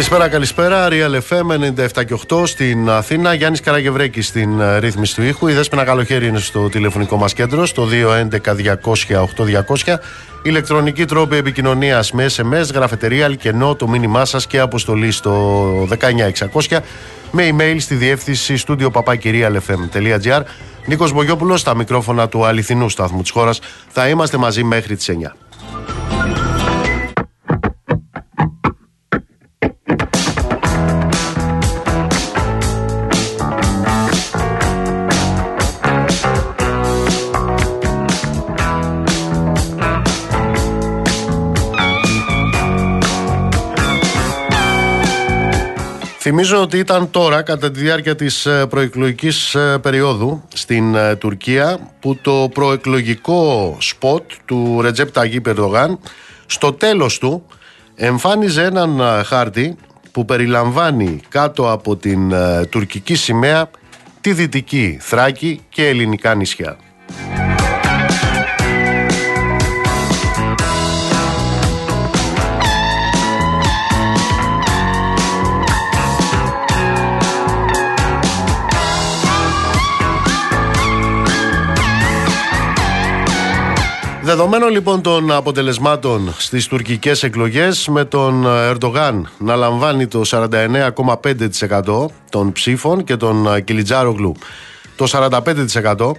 Καλησπέρα, καλησπέρα. Real FM 97 και 8 στην Αθήνα. Γιάννης Καραγευρέκης στην ε, ρύθμιση του ήχου. Η Δέσποινα Καλοχέρι είναι στο τηλεφωνικό μας κέντρο, στο 211-200-8200. Ηλεκτρονική τρόπη επικοινωνίας με SMS, γραφετερία, αλκενό, το μήνυμά σας και αποστολή στο 19600 με email στη διεύθυνση studio papakirialfm.gr. Νίκος Μπογιόπουλος στα μικρόφωνα του αληθινού σταθμού της χώρας. Θα είμαστε μαζί μέχρι τις 9. Θυμίζω ότι ήταν τώρα κατά τη διάρκεια της ε, προεκλογικής ε, περίοδου στην ε, Τουρκία που το προεκλογικό σποτ του Ρετζέπ Ταγί Περδογάν στο τέλος του εμφάνιζε έναν χάρτη που περιλαμβάνει κάτω από την τουρκική σημαία τη Δυτική Θράκη και ελληνικά νησιά. Δεδομένων λοιπόν των αποτελεσμάτων στις τουρκικές εκλογές με τον Ερντογάν να λαμβάνει το 49,5% των ψήφων και τον Κιλιτζάρογλου το 45%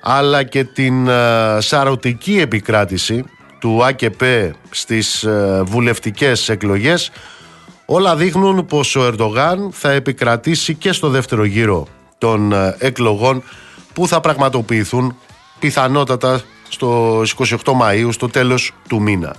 αλλά και την ε, σαρωτική επικράτηση του ΑΚΠ στις ε, βουλευτικές εκλογές όλα δείχνουν πως ο Ερντογάν θα επικρατήσει και στο δεύτερο γύρο των ε, εκλογών που θα πραγματοποιηθούν πιθανότατα στο 28 Μαΐου, στο τέλος του μήνα.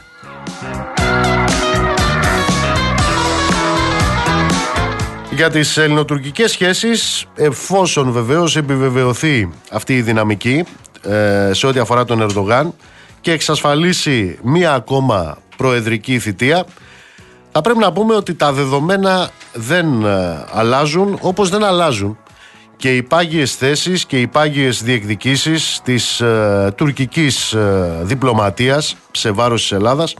Για τις ελληνοτουρκικές σχέσεις, εφόσον βεβαίως επιβεβαιωθεί αυτή η δυναμική ε, σε ό,τι αφορά τον Ερδογάν και εξασφαλίσει μία ακόμα προεδρική θητεία, θα πρέπει να πούμε ότι τα δεδομένα δεν ε, αλλάζουν όπως δεν αλλάζουν και οι πάγιες θέσεις και οι πάγιες διεκδικήσεις της ε, τουρκικής ε, διπλωματίας σε βάρος της Ελλάδας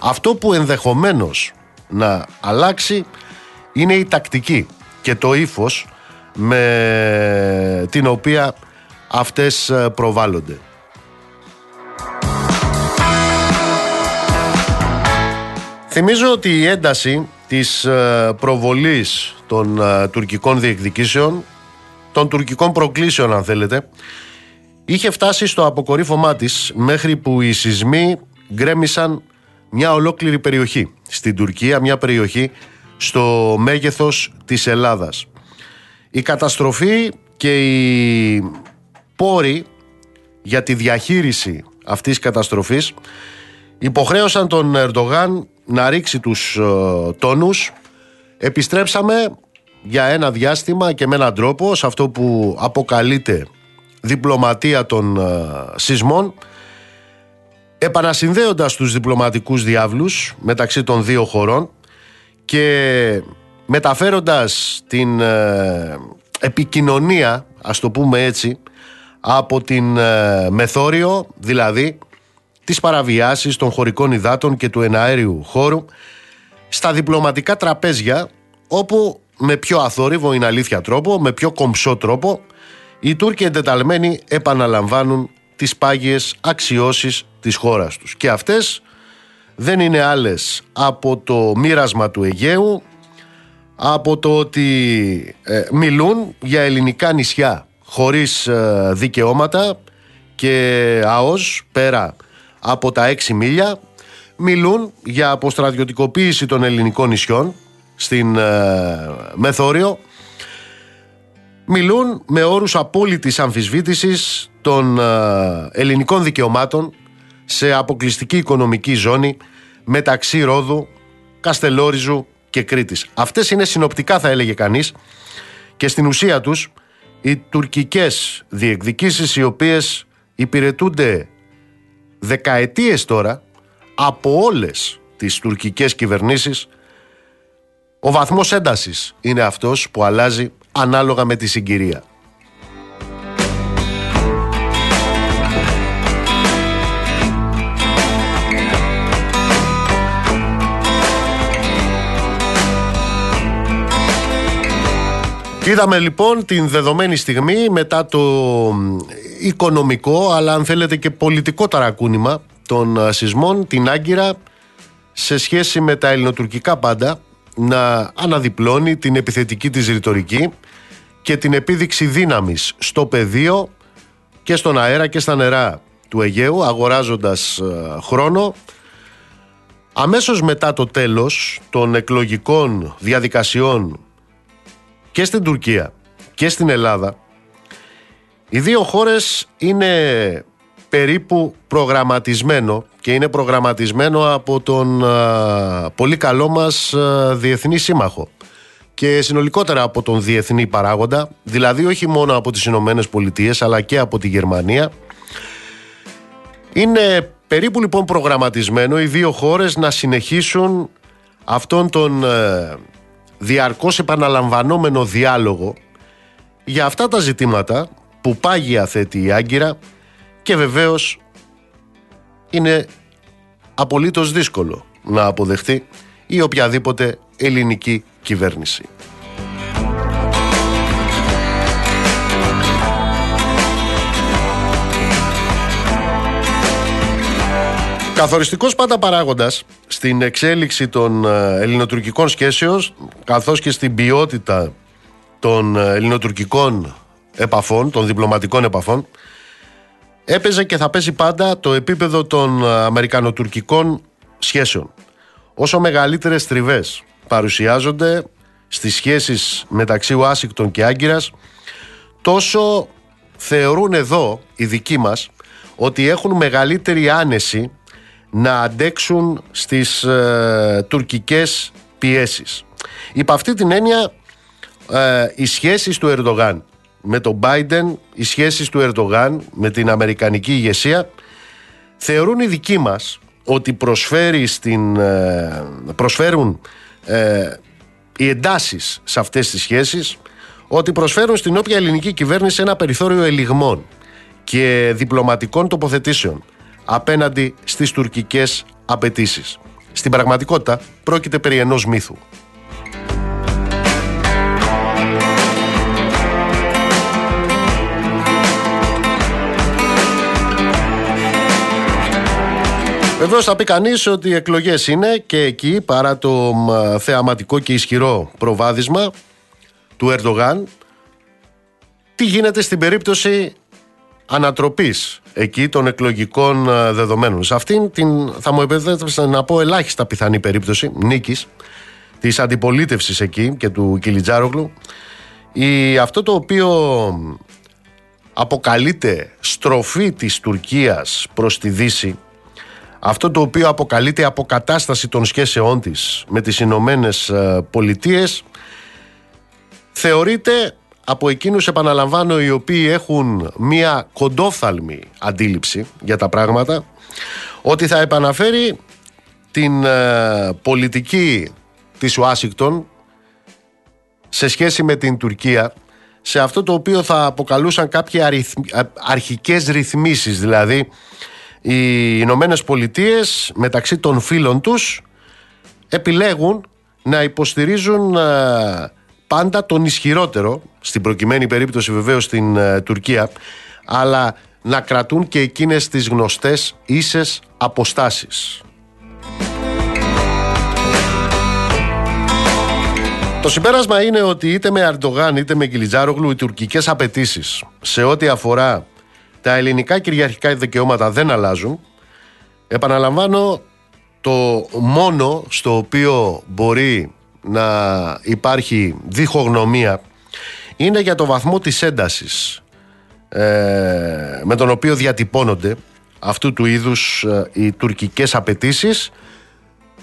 αυτό που ενδεχομένως να αλλάξει είναι η τακτική και το ύφος με την οποία αυτές ε, προβάλλονται. Θυμίζω ότι η ένταση της ε, προβολής των τουρκικών διεκδικήσεων των τουρκικών προκλήσεων αν θέλετε είχε φτάσει στο αποκορύφωμά της μέχρι που οι σεισμοί γκρέμισαν μια ολόκληρη περιοχή στην Τουρκία, μια περιοχή στο μέγεθος της Ελλάδας. Η καταστροφή και οι πόροι για τη διαχείριση αυτής της καταστροφής υποχρέωσαν τον Ερντογάν να ρίξει τους ε, τόνους. Επιστρέψαμε για ένα διάστημα και με έναν τρόπο σε αυτό που αποκαλείται διπλωματία των ε, σεισμών επανασυνδέοντας τους διπλωματικούς διάβλους μεταξύ των δύο χωρών και μεταφέροντας την ε, επικοινωνία ας το πούμε έτσι από την ε, μεθόριο δηλαδή τις παραβιάσεις των χωρικών υδάτων και του εναέριου χώρου στα διπλωματικά τραπέζια όπου με πιο αθόρυβο είναι αλήθεια τρόπο, με πιο κομψό τρόπο, οι Τούρκοι εντεταλμένοι επαναλαμβάνουν τις πάγιες αξιώσεις της χώρας τους. Και αυτές δεν είναι άλλες από το μοίρασμα του Αιγαίου, από το ότι ε, μιλούν για ελληνικά νησιά χωρίς ε, δικαιώματα και ΑΟΣ πέρα από τα έξι μίλια, μιλούν για αποστρατιωτικοποίηση των ελληνικών νησιών στην ε, Μεθόριο μιλούν με όρους απόλυτης αμφισβήτησης των ε, ελληνικών δικαιωμάτων σε αποκλειστική οικονομική ζώνη μεταξύ Ρόδου, Καστελόριζου και Κρήτης. Αυτές είναι συνοπτικά θα έλεγε κανείς και στην ουσία τους οι τουρκικές διεκδικήσεις οι οποίες υπηρετούνται δεκαετίες τώρα από όλες τις τουρκικές κυβερνήσεις ο βαθμός έντασης είναι αυτός που αλλάζει ανάλογα με τη συγκυρία. Είδαμε λοιπόν την δεδομένη στιγμή μετά το οικονομικό αλλά αν θέλετε και πολιτικό ταρακούνημα των σεισμών την Άγκυρα σε σχέση με τα ελληνοτουρκικά πάντα να αναδιπλώνει την επιθετική της ρητορική και την επίδειξη δύναμης στο πεδίο και στον αέρα και στα νερά του Αιγαίου αγοράζοντας ε, χρόνο. Αμέσως μετά το τέλος των εκλογικών διαδικασιών και στην Τουρκία και στην Ελλάδα οι δύο χώρες είναι περίπου προγραμματισμένο και είναι προγραμματισμένο από τον πολύ καλό μας διεθνή σύμμαχο και συνολικότερα από τον διεθνή παράγοντα, δηλαδή όχι μόνο από τις Ηνωμένες Πολιτείες αλλά και από τη Γερμανία. Είναι περίπου λοιπόν προγραμματισμένο οι δύο χώρες να συνεχίσουν αυτόν τον ε, διαρκώς επαναλαμβανόμενο διάλογο για αυτά τα ζητήματα που πάγια θέτει η Άγκυρα και βεβαίως είναι απολύτως δύσκολο να αποδεχτεί η οποιαδήποτε ελληνική κυβέρνηση. Καθοριστικός πάντα παράγοντας στην εξέλιξη των ε, ελληνοτουρκικών σχέσεων καθώς και στην ποιότητα των ε, ελληνοτουρκικών επαφών, των διπλωματικών επαφών έπαιζε και θα παίζει πάντα το επίπεδο των ε, αμερικανοτουρκικών σχέσεων. Όσο μεγαλύτερες τριβές παρουσιάζονται στις σχέσεις μεταξύ Ουάσιγκτον και Άγκυρας τόσο θεωρούν εδώ οι δικοί μας ότι έχουν μεγαλύτερη άνεση να αντέξουν στις ε, τουρκικές πιέσεις. Υπ' αυτή την έννοια ε, οι σχέσεις του Ερντογάν με τον Biden, οι σχέσεις του Ερντογάν με την Αμερικανική ηγεσία θεωρούν οι δικοί μας ότι προσφέρει στην, ε, προσφέρουν ε, οι εντάσεις σε αυτές τις σχέσεις ότι προσφέρουν στην όποια ελληνική κυβέρνηση ένα περιθώριο ελιγμών και διπλωματικών τοποθετήσεων απέναντι στις τουρκικές απαιτήσεις. Στην πραγματικότητα πρόκειται περί ενός μύθου. Βεβαίως θα πει κανείς ότι οι εκλογές είναι και εκεί παρά το θεαματικό και ισχυρό προβάδισμα του Ερντογάν τι γίνεται στην περίπτωση ανατροπής εκεί των εκλογικών δεδομένων; Σε αυτήν την, θα μου επιτρέψετε να πω ελάχιστα πιθανή περίπτωση νίκης της αντιπολίτευσης εκεί και του Κιλιτζάρογλου η, αυτό το οποίο αποκαλείται στροφή της Τουρκίας προς τη Δύση αυτό το οποίο αποκαλείται αποκατάσταση των σχέσεών της με τις Ηνωμένες Πολιτείες θεωρείται από εκείνους επαναλαμβάνω οι οποίοι έχουν μία κοντόφθαλμη αντίληψη για τα πράγματα ότι θα επαναφέρει την ε, πολιτική της Ουάσιγκτον σε σχέση με την Τουρκία σε αυτό το οποίο θα αποκαλούσαν κάποιες αρχικές ρυθμίσεις δηλαδή οι Ηνωμένε Πολιτείες μεταξύ των φίλων τους επιλέγουν να υποστηρίζουν ε, πάντα τον ισχυρότερο, στην προκειμένη περίπτωση βεβαίως στην ε, Τουρκία, αλλά να κρατούν και εκείνες τις γνωστές ίσες αποστάσεις. Το συμπέρασμα είναι ότι είτε με Αρντογάν είτε με Κιλιτζάρογλου οι τουρκικές απαιτήσεις σε ό,τι αφορά τα ελληνικά κυριαρχικά δικαιώματα δεν αλλάζουν. Επαναλαμβάνω, το μόνο στο οποίο μπορεί να υπάρχει διχογνωμία είναι για το βαθμό της έντασης ε, με τον οποίο διατυπώνονται αυτού του είδους ε, οι τουρκικές απαιτήσεις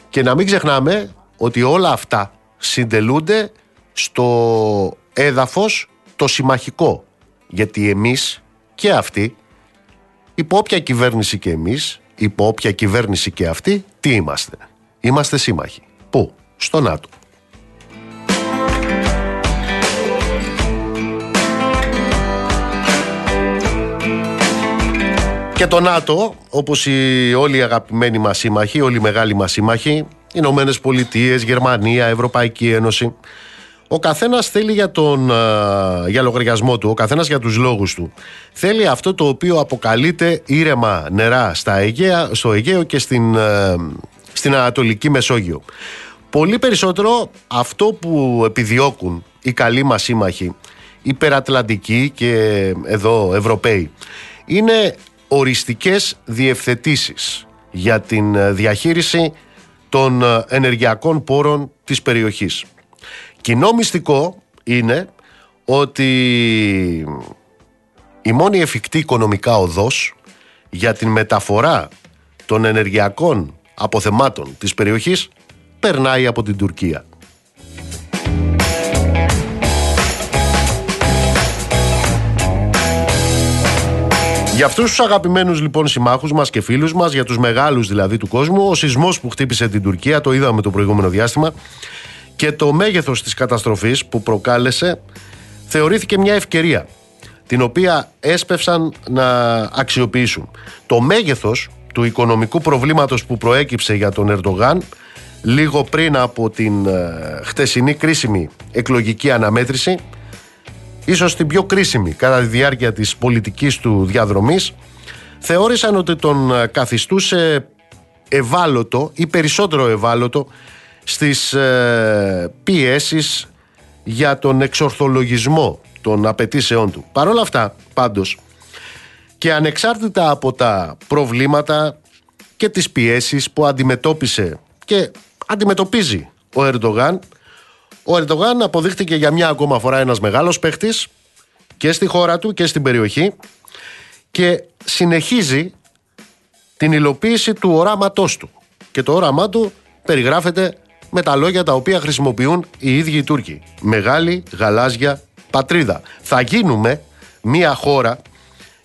και να μην ξεχνάμε ότι όλα αυτά συντελούνται στο έδαφος το συμμαχικό γιατί εμείς και αυτοί, υπό όποια κυβέρνηση και εμείς, υπό όποια κυβέρνηση και αυτοί, τι είμαστε. Είμαστε σύμμαχοι. Πού; Στο ΝΑΤΟ. Και το ΝΑΤΟ, όπως οι όλοι οι αγαπημένοι μας σύμμαχοι, όλοι οι μεγάλοι μας σύμμαχοι, Ηνωμένες Πολιτείες, Γερμανία, Ευρωπαϊκή Ένωση, Ο καθένας θέλει για, τον, για λογαριασμό του, ο καθένας για τους λόγους του. Θέλει αυτό το οποίο αποκαλείται ήρεμα νερά στα Αιγαία, στο Αιγαίο και στην, στην Ανατολική Μεσόγειο. Πολύ περισσότερο αυτό που επιδιώκουν οι καλοί μας σύμμαχοι, υπερατλαντικοί και εδώ Ευρωπαίοι, είναι οριστικές διευθετήσεις για την διαχείριση των ενεργειακών πόρων της περιοχής. Κοινό μυστικό είναι ότι η μόνη εφικτή οικονομικά οδός για την μεταφορά των ενεργειακών αποθεμάτων της περιοχής περνάει από την Τουρκία. Για αυτούς τους αγαπημένους λοιπόν συμμάχους μας και φίλους μας, για τους μεγάλους δηλαδή του κόσμου, ο σεισμός που χτύπησε την Τουρκία, το είδαμε το προηγούμενο διάστημα, και το μέγεθος της καταστροφής που προκάλεσε, θεωρήθηκε μια ευκαιρία την οποία έσπευσαν να αξιοποιήσουν. Το μέγεθος του οικονομικού προβλήματος που προέκυψε για τον Ερντογάν λίγο πριν από την ε, χτεσινή κρίσιμη εκλογική αναμέτρηση ίσως την πιο κρίσιμη κατά τη διάρκεια της πολιτικής του διαδρομής θεώρησαν ότι τον ε, καθιστούσε ευάλωτο ή περισσότερο ευάλωτο στις ε, πιέσεις για τον εξορθολογισμό των απαιτήσεών του. Παρ' όλα αυτά, πάντως, και ανεξάρτητα από τα προβλήματα και τις πιέσεις που αντιμετώπισε και αντιμετωπίζει ο Ερντογάν. Ο Ερντογάν αποδείχτηκε για μια ακόμα φορά ένας μεγάλος παίχτης και στη χώρα του και στην περιοχή και συνεχίζει την υλοποίηση του οράματός του. Και το όραμά του περιγράφεται με τα λόγια τα οποία χρησιμοποιούν οι ίδιοι οι Τούρκοι. Μεγάλη γαλάζια πατρίδα. Θα γίνουμε μια χώρα,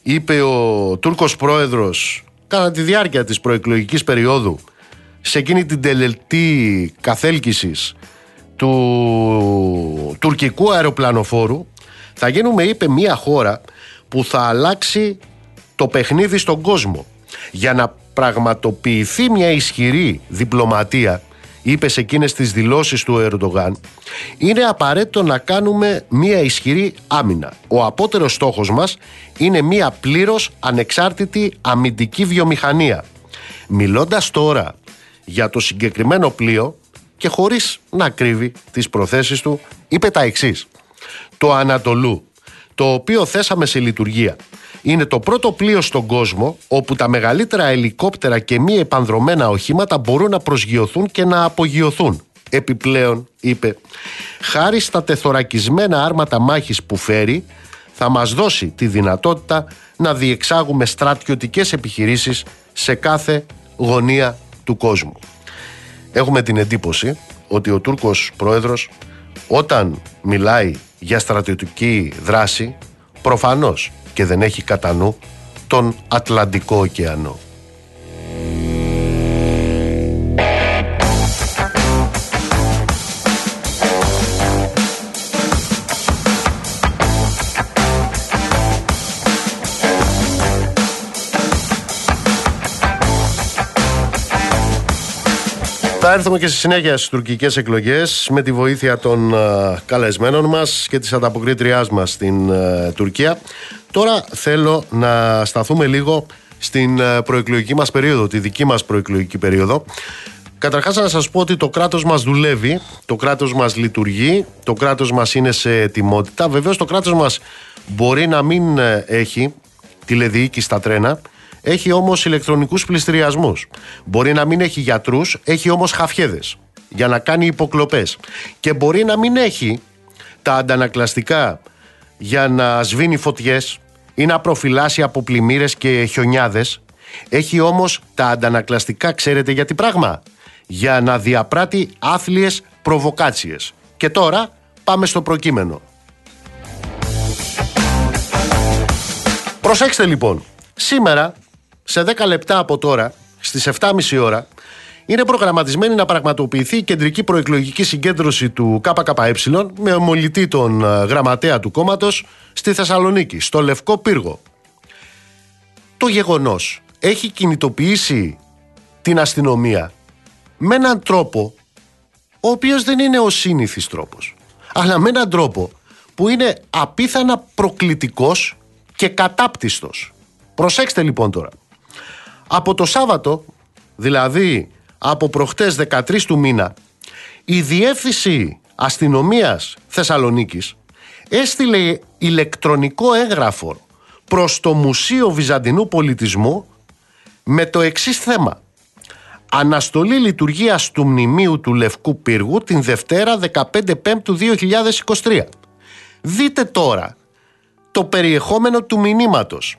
είπε ο Τούρκος πρόεδρος κατά τη διάρκεια της προεκλογικής περίοδου σε εκείνη την τελετή καθέλκυσης του τουρκικού αεροπλανοφόρου θα γίνουμε είπε μια χώρα που θα αλλάξει το παιχνίδι στον κόσμο για να πραγματοποιηθεί μια ισχυρή διπλωματία είπες σε εκείνες τις δηλώσεις του Ερντογάν είναι απαραίτητο να κάνουμε μια ισχυρή άμυνα. Ο απότερος στόχος μας είναι μια πλήρως ανεξάρτητη αμυντική βιομηχανία. Μιλώντας τώρα για το συγκεκριμένο πλοίο και χωρίς να κρύβει τις προθέσεις του είπε τα εξής. Το Ανατολού, το οποίο θέσαμε σε λειτουργία, είναι το πρώτο πλοίο στον κόσμο όπου τα μεγαλύτερα ελικόπτερα και μη επανδρομένα οχήματα μπορούν να προσγειωθούν και να απογειωθούν. Επιπλέον, είπε, χάρη στα τεθωρακισμένα άρματα μάχης που φέρει, θα μας δώσει τη δυνατότητα να διεξάγουμε στρατιωτικές επιχειρήσεις σε κάθε γωνία του κόσμου. Έχουμε την εντύπωση ότι ο Τούρκος πρόεδρος όταν μιλάει για στρατιωτική δράση προφανώς και δεν έχει κατά νου τον Ατλαντικό ωκεανό. Θα έρθουμε και στη συνέχεια στις τουρκικές εκλογές με τη βοήθεια των uh, καλεσμένων μας και της ανταποκρίτριάς μας στην uh, Τουρκία. Τώρα θέλω να σταθούμε λίγο στην uh, προεκλογική μας περίοδο, τη δική μας προεκλογική περίοδο. Καταρχάς να σας πω ότι το κράτος μας δουλεύει, το κράτος μας λειτουργεί, το κράτος μας είναι σε ετοιμότητα. Βεβαίως το κράτος μας μπορεί να μην έχει τηλεδιοίκηση στα τρένα, έχει όμως ηλεκτρονικούς πληστηριασμούς. Μπορεί να μην έχει γιατρούς, έχει όμως χαφιέδες για να κάνει υποκλοπές. Και μπορεί να μην έχει τα αντανακλαστικά για να σβήνει φωτιές ή να προφυλάσει από πλημμύρες και χιονιάδες. Έχει όμως τα αντανακλαστικά, ξέρετε γιατί πράγμα; Για να διαπράττει άθλιες προβοκάτσιες. Και τώρα πάμε στο προκείμενο. Προσέξτε λοιπόν, σήμερα σε 10 λεπτά από τώρα, στις 7.30 ώρα, είναι προγραμματισμένη να πραγματοποιηθεί η κεντρική προεκλογική συγκέντρωση του ΚΚΕ με ομολητή τον ε, γραμματέα του κόμματος στη Θεσσαλονίκη, στο Λευκό Πύργο. Το γεγονός έχει κινητοποιήσει την αστυνομία με έναν τρόπο ο οποίος δεν είναι ο σύνηθις τρόπος. αλλά με έναν τρόπο που είναι απίθανα προκλητικός και κατάπτυστος. Προσέξτε λοιπόν τώρα. Από το Σάββατο, δηλαδή από προχτές 13 του μήνα, η Διεύθυνση Αστυνομίας Θεσσαλονίκης έστειλε ηλεκτρονικό έγγραφο προς το Μουσείο Βυζαντινού Πολιτισμού με το εξής θέμα. Αναστολή λειτουργίας του Μνημείου του Λευκού Πύργου την Δευτέρα 15 Πέμπτου 2023. Δείτε τώρα το περιεχόμενο του μηνύματος.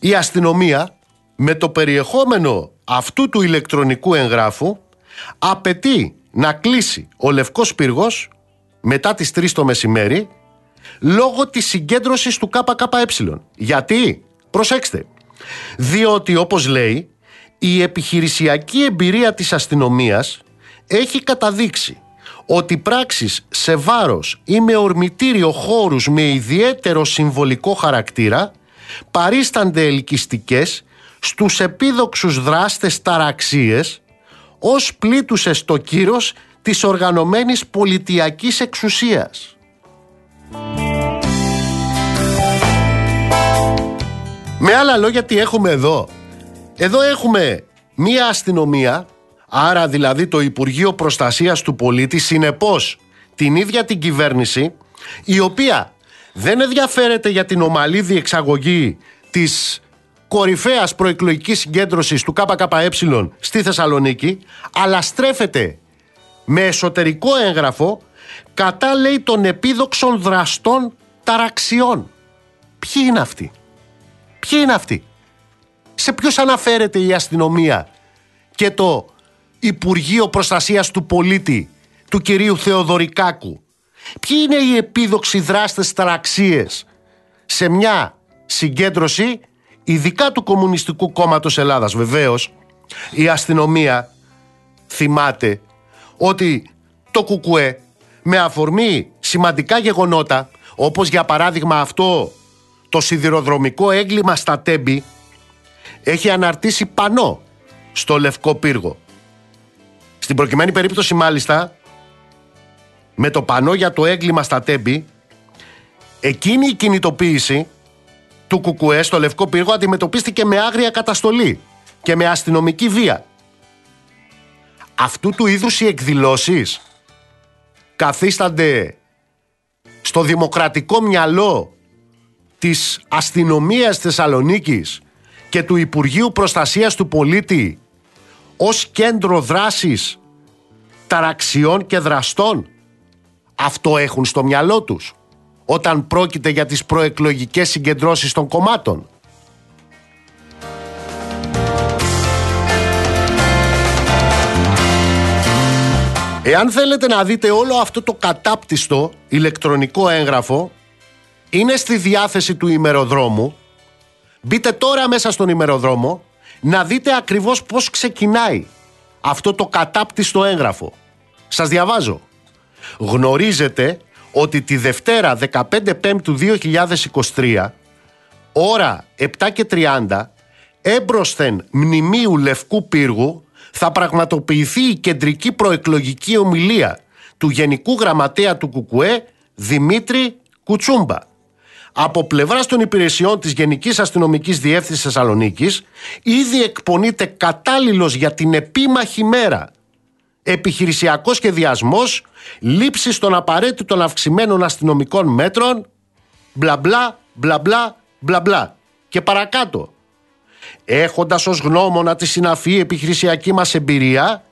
Η αστυνομία με το περιεχόμενο αυτού του ηλεκτρονικού εγγράφου απαιτεί να κλείσει ο Λευκός Πύργος μετά τις 3 το μεσημέρι λόγω της συγκέντρωσης του ΚΚΕ. Γιατί; Προσέξτε. Διότι όπως λέει η επιχειρησιακή εμπειρία της αστυνομίας έχει καταδείξει ότι πράξεις σε βάρος ή με ορμητήριο χώρους με ιδιαίτερο συμβολικό χαρακτήρα παρίστανται ελκυστικές στους επίδοξους δράστες ταραξίες ως πλήτουσες στο κύρος της οργανωμένης πολιτιακής εξουσίας. Με άλλα λόγια τι έχουμε εδώ; Εδώ έχουμε μία αστυνομία, άρα δηλαδή το Υπουργείο Προστασίας του Πολίτη, συνεπώς την ίδια την κυβέρνηση, η οποία δεν ενδιαφέρεται για την ομαλή διεξαγωγή της κορυφαίας προεκλογικής συγκέντρωσης του ΚΚΕ στη Θεσσαλονίκη, αλλά στρέφεται με εσωτερικό έγγραφο κατά λέει των επίδοξων δραστών ταραξιών. Ποιοι είναι αυτοί; Ποιοι είναι αυτοί; Σε ποιους αναφέρεται η αστυνομία και το Υπουργείο Προστασίας του Πολίτη του κυρίου Θεοδωρικάκου; Ποιοι είναι οι επίδοξοι δράστες ταραξίες σε μια συγκέντρωση ειδικά του Κομμουνιστικού Κόμματος Ελλάδας. Βεβαίως η αστυνομία θυμάται ότι το Κουκουέ με αφορμή σημαντικά γεγονότα όπως για παράδειγμα αυτό το σιδηροδρομικό έγκλημα στα Τέμπη έχει αναρτήσει πανό στο Λευκό Πύργο. Στην προκειμένη περίπτωση μάλιστα με το πανό για το έγκλημα στα Τέμπη εκείνη η κινητοποίηση του Κουκουέ στο Λευκό Πύργο αντιμετωπίστηκε με άγρια καταστολή και με αστυνομική βία. Αυτού του είδους οι εκδηλώσεις καθίστανται στο δημοκρατικό μυαλό της αστυνομίας Θεσσαλονίκης και του Υπουργείου Προστασίας του Πολίτη ως κέντρο δράσης ταραξιών και δραστών. Αυτό έχουν στο μυαλό τους όταν πρόκειται για τις προεκλογικές συγκεντρώσεις των κομμάτων. Εάν θέλετε να δείτε όλο αυτό το κατάπτυστο ηλεκτρονικό έγγραφο είναι στη διάθεση του ημεροδρόμου μπείτε τώρα μέσα στον ημεροδρόμο να δείτε ακριβώς πώς ξεκινάει αυτό το κατάπτυστο έγγραφο. Σας διαβάζω. Γνωρίζετε ότι τη Δευτέρα 15 Πέμπτου 2023 ώρα 7 και 30 έμπροσθεν μνημείου Λευκού Πύργου θα πραγματοποιηθεί η κεντρική προεκλογική ομιλία του Γενικού Γραμματέα του Κουκουέ Δημήτρη Κουτσούμπα. Από πλευράς των υπηρεσιών της Γενικής Αστυνομικής Διεύθυνσης Θεσσαλονίκης ήδη εκπονείται κατάλληλος για την επίμαχη μέρα επιχειρησιακός σχεδιασμός, λήψης των απαραίτητων αυξημένων αστυνομικών μέτρων, μπλα μπλα μπλα μπλα μπλα μπλα. Και παρακάτω, έχοντας ως γνώμονα τη συναφή επιχειρησιακή μας εμπειρία,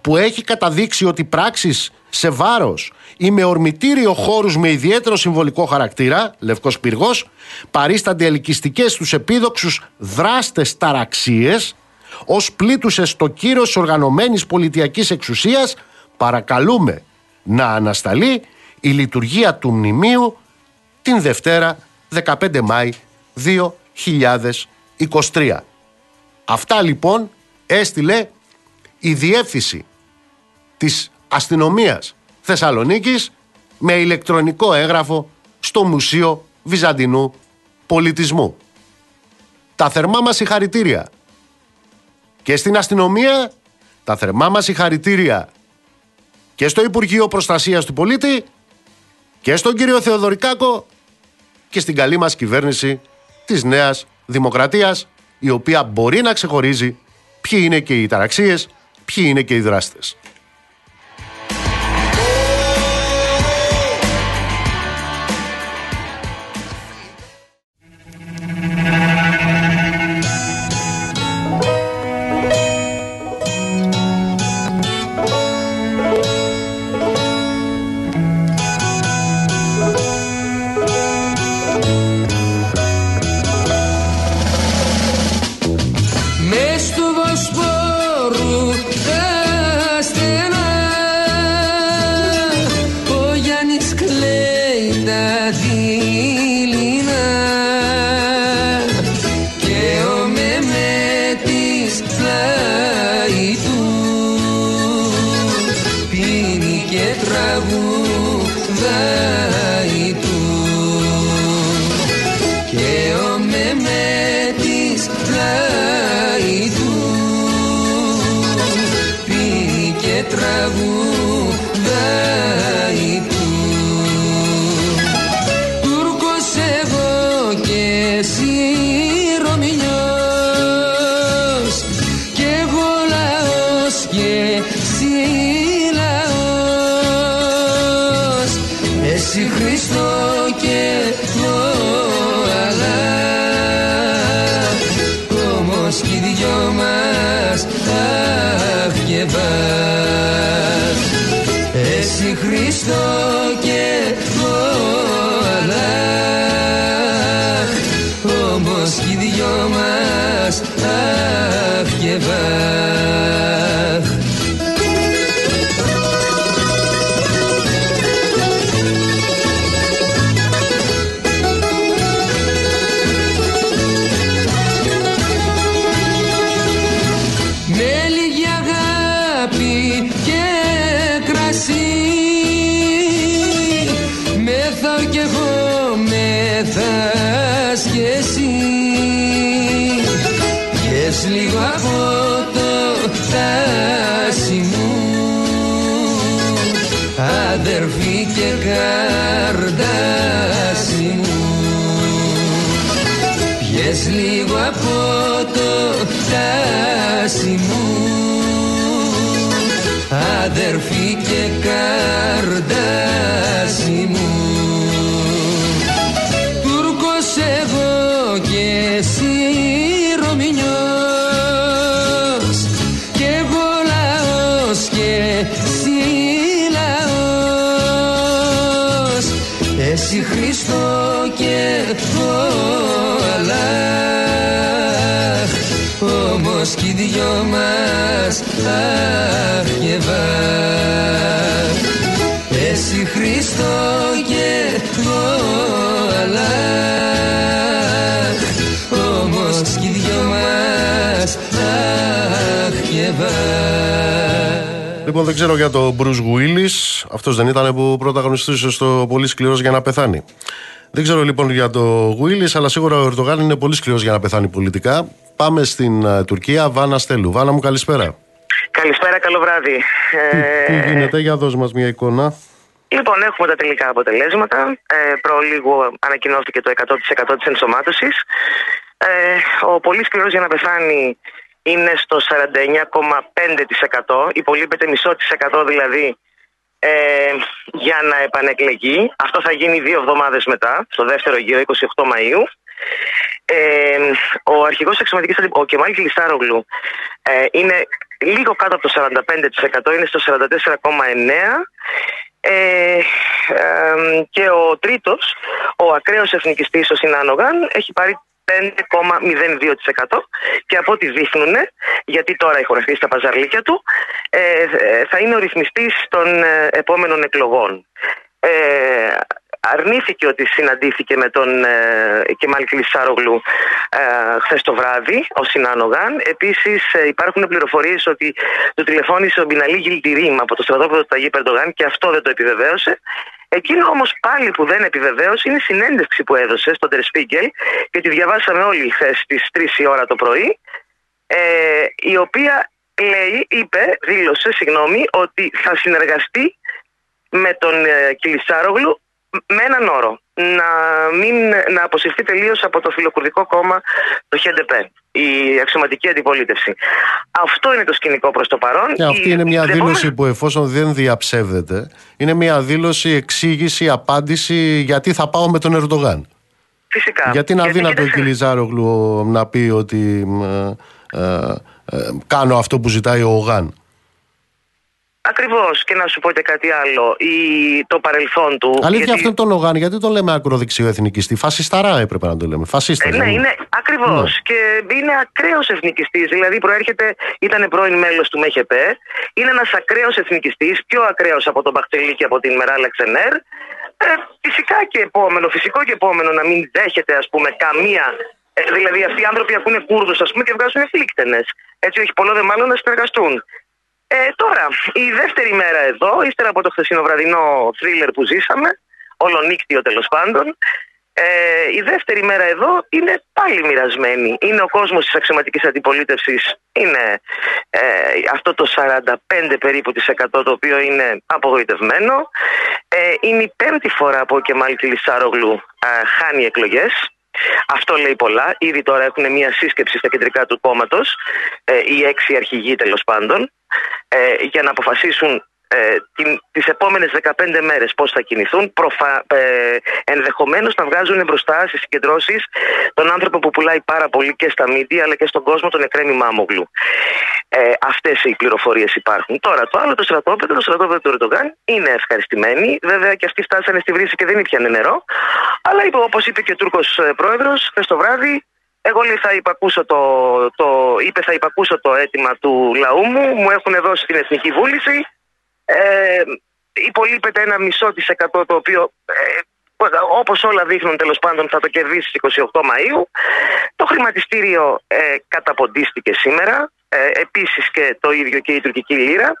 που έχει καταδείξει ότι πράξεις σε βάρος ή με ορμητήριο χώρους με ιδιαίτερο συμβολικό χαρακτήρα, Λευκός Πυργός, παρίστανται ελκυστικές στους επίδοξους δράστες ταραξίες, ως πλήτουσες στο κύρος οργανωμένης πολιτιακής εξουσίας παρακαλούμε να ανασταλεί η λειτουργία του μνημείου την Δευτέρα 15 Μάη 2023. Αυτά λοιπόν έστειλε η διεύθυνση της αστυνομίας Θεσσαλονίκης με ηλεκτρονικό έγγραφο στο Μουσείο Βυζαντινού Πολιτισμού. Τα θερμά μας συγχαρητήρια και στην αστυνομία τα θερμά μας συγχαρητήρια και στο Υπουργείο Προστασίας του Πολίτη και στον κύριο Θεοδωρικάκο και στην καλή μας κυβέρνηση της Νέας Δημοκρατίας η οποία μπορεί να ξεχωρίζει ποιοι είναι και οι ταραξίες, ποιοι είναι και οι δράστες. Λοιπόν, δεν ξέρω για τον Bruce Willis. Αυτός δεν ήταν που πρωταγωνιστούσε στο Πολύ σκληρός για να πεθάνει. Δεν ξέρω λοιπόν για τον Willis, αλλά σίγουρα ο Ερντογάν είναι πολύ σκληρός για να πεθάνει πολιτικά. Πάμε στην uh, Τουρκία. Βάνα Στέλου. Βάνα μου, καλησπέρα. Καλησπέρα, καλό βράδυ. Τι, τι γίνεται, για δώσ' μας μια εικόνα. Λοιπόν, έχουμε τα τελικά αποτελέσματα. Ε, προ λίγο ανακοινώθηκε το 100% της ενσωμάτωσης. Ε, ο πολύ σκληρός για να πεθάνει είναι στο 49,5%. Υπολείπεται μισό της εκατό δηλαδή ε, για να επανεκλεγεί. Αυτό θα γίνει δύο εβδομάδες μετά, στο δεύτερο γύρο, 28 Μαΐου. Ε, ο αρχηγός εξωματικής ο Κεμάλ Κλιστάρογλου, ε, είναι λίγο κάτω από το 45%, είναι στο 44,9%. Ε, και ο τρίτος, ο ακραίος εθνικιστής, ο Σινάνογαν, έχει πάρει 5,02% και από ό,τι δείχνουν, γιατί τώρα έχουν αρχίσει τα παζαρλίκια του, ε, θα είναι ο ρυθμιστής των ε, επόμενων εκλογών. Ε, αρνήθηκε ότι συναντήθηκε με τον ε, Κεμάλ Κλεισάρογλου ε, χθες το βράδυ, ο Σινάνογαν. Επίσης, ε, υπάρχουν πληροφορίες ότι του τηλεφώνησε ο Μπιναλή Γιλτιρίμ από το στρατόπεδο του Ταγί Περντογάν και αυτό δεν το επιβεβαίωσε. Εκείνο όμως πάλι που δεν επιβεβαίωσε είναι η συνέντευξη που έδωσε στον Τερσπίγκελ και τη διαβάσαμε όλοι χθες στις 3 η ώρα το πρωί. Ε, η οποία λέει, είπε, δήλωσε, συγγνώμη, ότι θα συνεργαστεί με τον ε, Κιλισάρογλου με έναν όρο. Να, μην, να αποσυρθεί τελείως από το φιλοκουρδικό κόμμα το ΧΕΝΤΕΠΕ, η αξιωματική αντιπολίτευση. Αυτό είναι το σκηνικό προς το παρόν. Και αυτή είναι μια δήλωση που εφόσον δεν διαψεύδεται, είναι μια δήλωση, εξήγηση, απάντηση γιατί θα πάω με τον Ερντογάν. Φυσικά. Γιατί να αδύνατο ο Κιλιζάρογλου να πει ότι ε, ε, ε, κάνω αυτό που ζητάει ο Ογάν. Ακριβώς. Και να σου πω και κάτι άλλο. Η, το παρελθόν του. Αλήθεια, γιατί... αυτόν τον Λογάνη, γιατί το λέμε ακροδεξιό εθνικιστή; Φασισταρά έπρεπε να το λέμε. Φασίστας. Ε, ναι, είναι ακριβώς. Ναι. Και είναι ακραίος εθνικιστής. Δηλαδή, προέρχεται, ήταν πρώην μέλος του ΜΕΧΕΠΕ. Είναι ένας ακραίος εθνικιστής, πιο ακραίος από τον Μπαχτελή και από την Μεράλ Εξενέρ. Ε, φυσικά και επόμενο, φυσικό και επόμενο να μην δέχεται, ας πούμε, καμία ε, δηλαδή αυτοί οι άνθρωποι ακούνε Κούρδους, ας πούμε, και βγάζουν φλίκτενε. Έτσι, όχι πολλό δε μάλλον να συνεργαστούν. Ε, τώρα, η δεύτερη μέρα εδώ, ύστερα από το χθεσινό βραδινό θρίλερ που ζήσαμε, ολονύκτιο τέλος πάντων, ε, η δεύτερη μέρα εδώ είναι πάλι μοιρασμένη. Είναι ο κόσμος της αξιωματικής αντιπολίτευσης, είναι ε, αυτό το 45 περίπου της 100 το οποίο είναι απογοητευμένο. Ε, είναι η πέμπτη φορά που ο Κεμάλ Κιλισάρογλου ε, χάνει εκλογές. Αυτό λέει πολλά. Ήδη τώρα έχουν μια σύσκεψη στα κεντρικά του κόμματος, ε, οι έξι αρχηγοί τέλος πάντων, ε, για να αποφασίσουν ε, την, τις επόμενες 15 μέρες πώς θα κινηθούν προφα, ε, ενδεχομένως να βγάζουν μπροστά στις συγκεντρώσεις τον άνθρωπο που πουλάει πάρα πολύ και στα μίντια αλλά και στον κόσμο τον Εκρέμι Μάμογλου. Ε, αυτές οι πληροφορίες υπάρχουν. Τώρα το άλλο το στρατόπεδο το στρατόπεδο του Ερντογάν είναι ευχαριστημένοι βέβαια και αυτοί φτάσανε στη βρύση και δεν ήπιανε νερό. Αλλά είπε, όπως είπε και ο Τούρκος ε, πρόεδρος χθες το βράδυ εγώ λέει, θα υπακούσω το, το, είπε θα υπακούσω το αίτημα του λαού μου, μου έχουν δώσει την Εθνική Βούληση ε, υπολείπεται ένα μισό της εκατό το οποίο ε, όπως όλα δείχνουν τέλος πάντων θα το κερδίσει στις 28 Μαΐου. Το χρηματιστήριο ε, καταποντίστηκε σήμερα. Ε, επίσης και το ίδιο και η τουρκική λίρα.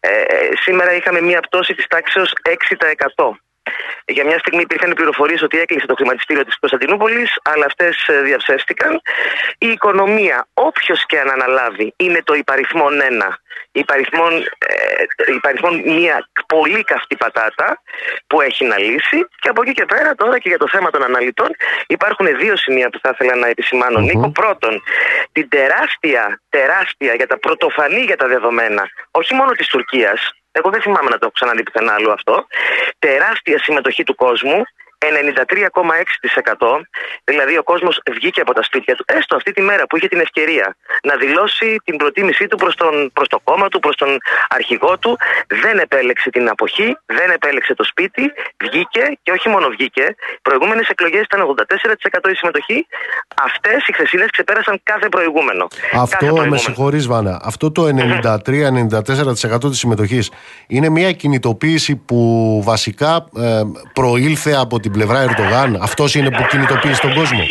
Ε, σήμερα είχαμε μια πτώση της τάξεως 6%. Για μια στιγμή υπήρχαν πληροφορίες ότι έκλεισε το χρηματιστήριο της Κωνσταντινούπολης, αλλά αυτές ε, διαψεύστηκαν. Η οικονομία, όποιος και αν αναλάβει, είναι το υπαριθμόν ένα υπαριθμόν, ε, υπαριθμόν μια πολύ καυτή πατάτα που έχει να λύσει και από εκεί και πέρα τώρα και για το θέμα των αναλυτών υπάρχουν δύο σημεία που θα ήθελα να επισημάνω Νίκο. Πρώτον, την τεράστια, τεράστια για τα πρωτοφανή για τα δεδομένα όχι μόνο της Τουρκίας εγώ δεν θυμάμαι να το έχω ξαναδεί πουθενά άλλο αυτό. Τεράστια συμμετοχή του κόσμου 93,6%. Δηλαδή ο κόσμος βγήκε από τα σπίτια του, έστω αυτή τη μέρα που είχε την ευκαιρία να δηλώσει την προτίμησή του προς προς το κόμμα του, προς τον αρχηγό του. Δεν επέλεξε την αποχή, δεν επέλεξε το σπίτι, βγήκε και όχι μόνο βγήκε. Οι προηγούμενες εκλογές ήταν 84% η συμμετοχή. Αυτές οι χθεσινές ξεπέρασαν κάθε προηγούμενο. Αυτό, κάθε με συγχωρείς, Βάνα, αυτό το 93-94% της συμμετοχής είναι μια κινητοποίηση που βασικά ε, προήλθε από την πλευρά Ερντογάν. Αυτός είναι που κινητοποίησε τον κόσμο.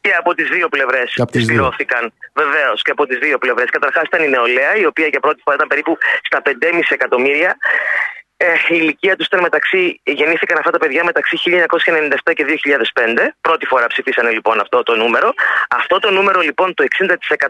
Και από τις δύο πλευρές στηρώθηκαν. Βεβαίως και από τις δύο πλευρές. Καταρχάς ήταν η νεολαία, η οποία για πρώτη φορά ήταν περίπου στα 5,5 εκατομμύρια. Ε, η ηλικία τους ήταν μεταξύ, γεννήθηκαν αυτά τα παιδιά μεταξύ 1997 και 2005. Πρώτη φορά ψηφίσανε λοιπόν αυτό το νούμερο. Αυτό το νούμερο λοιπόν το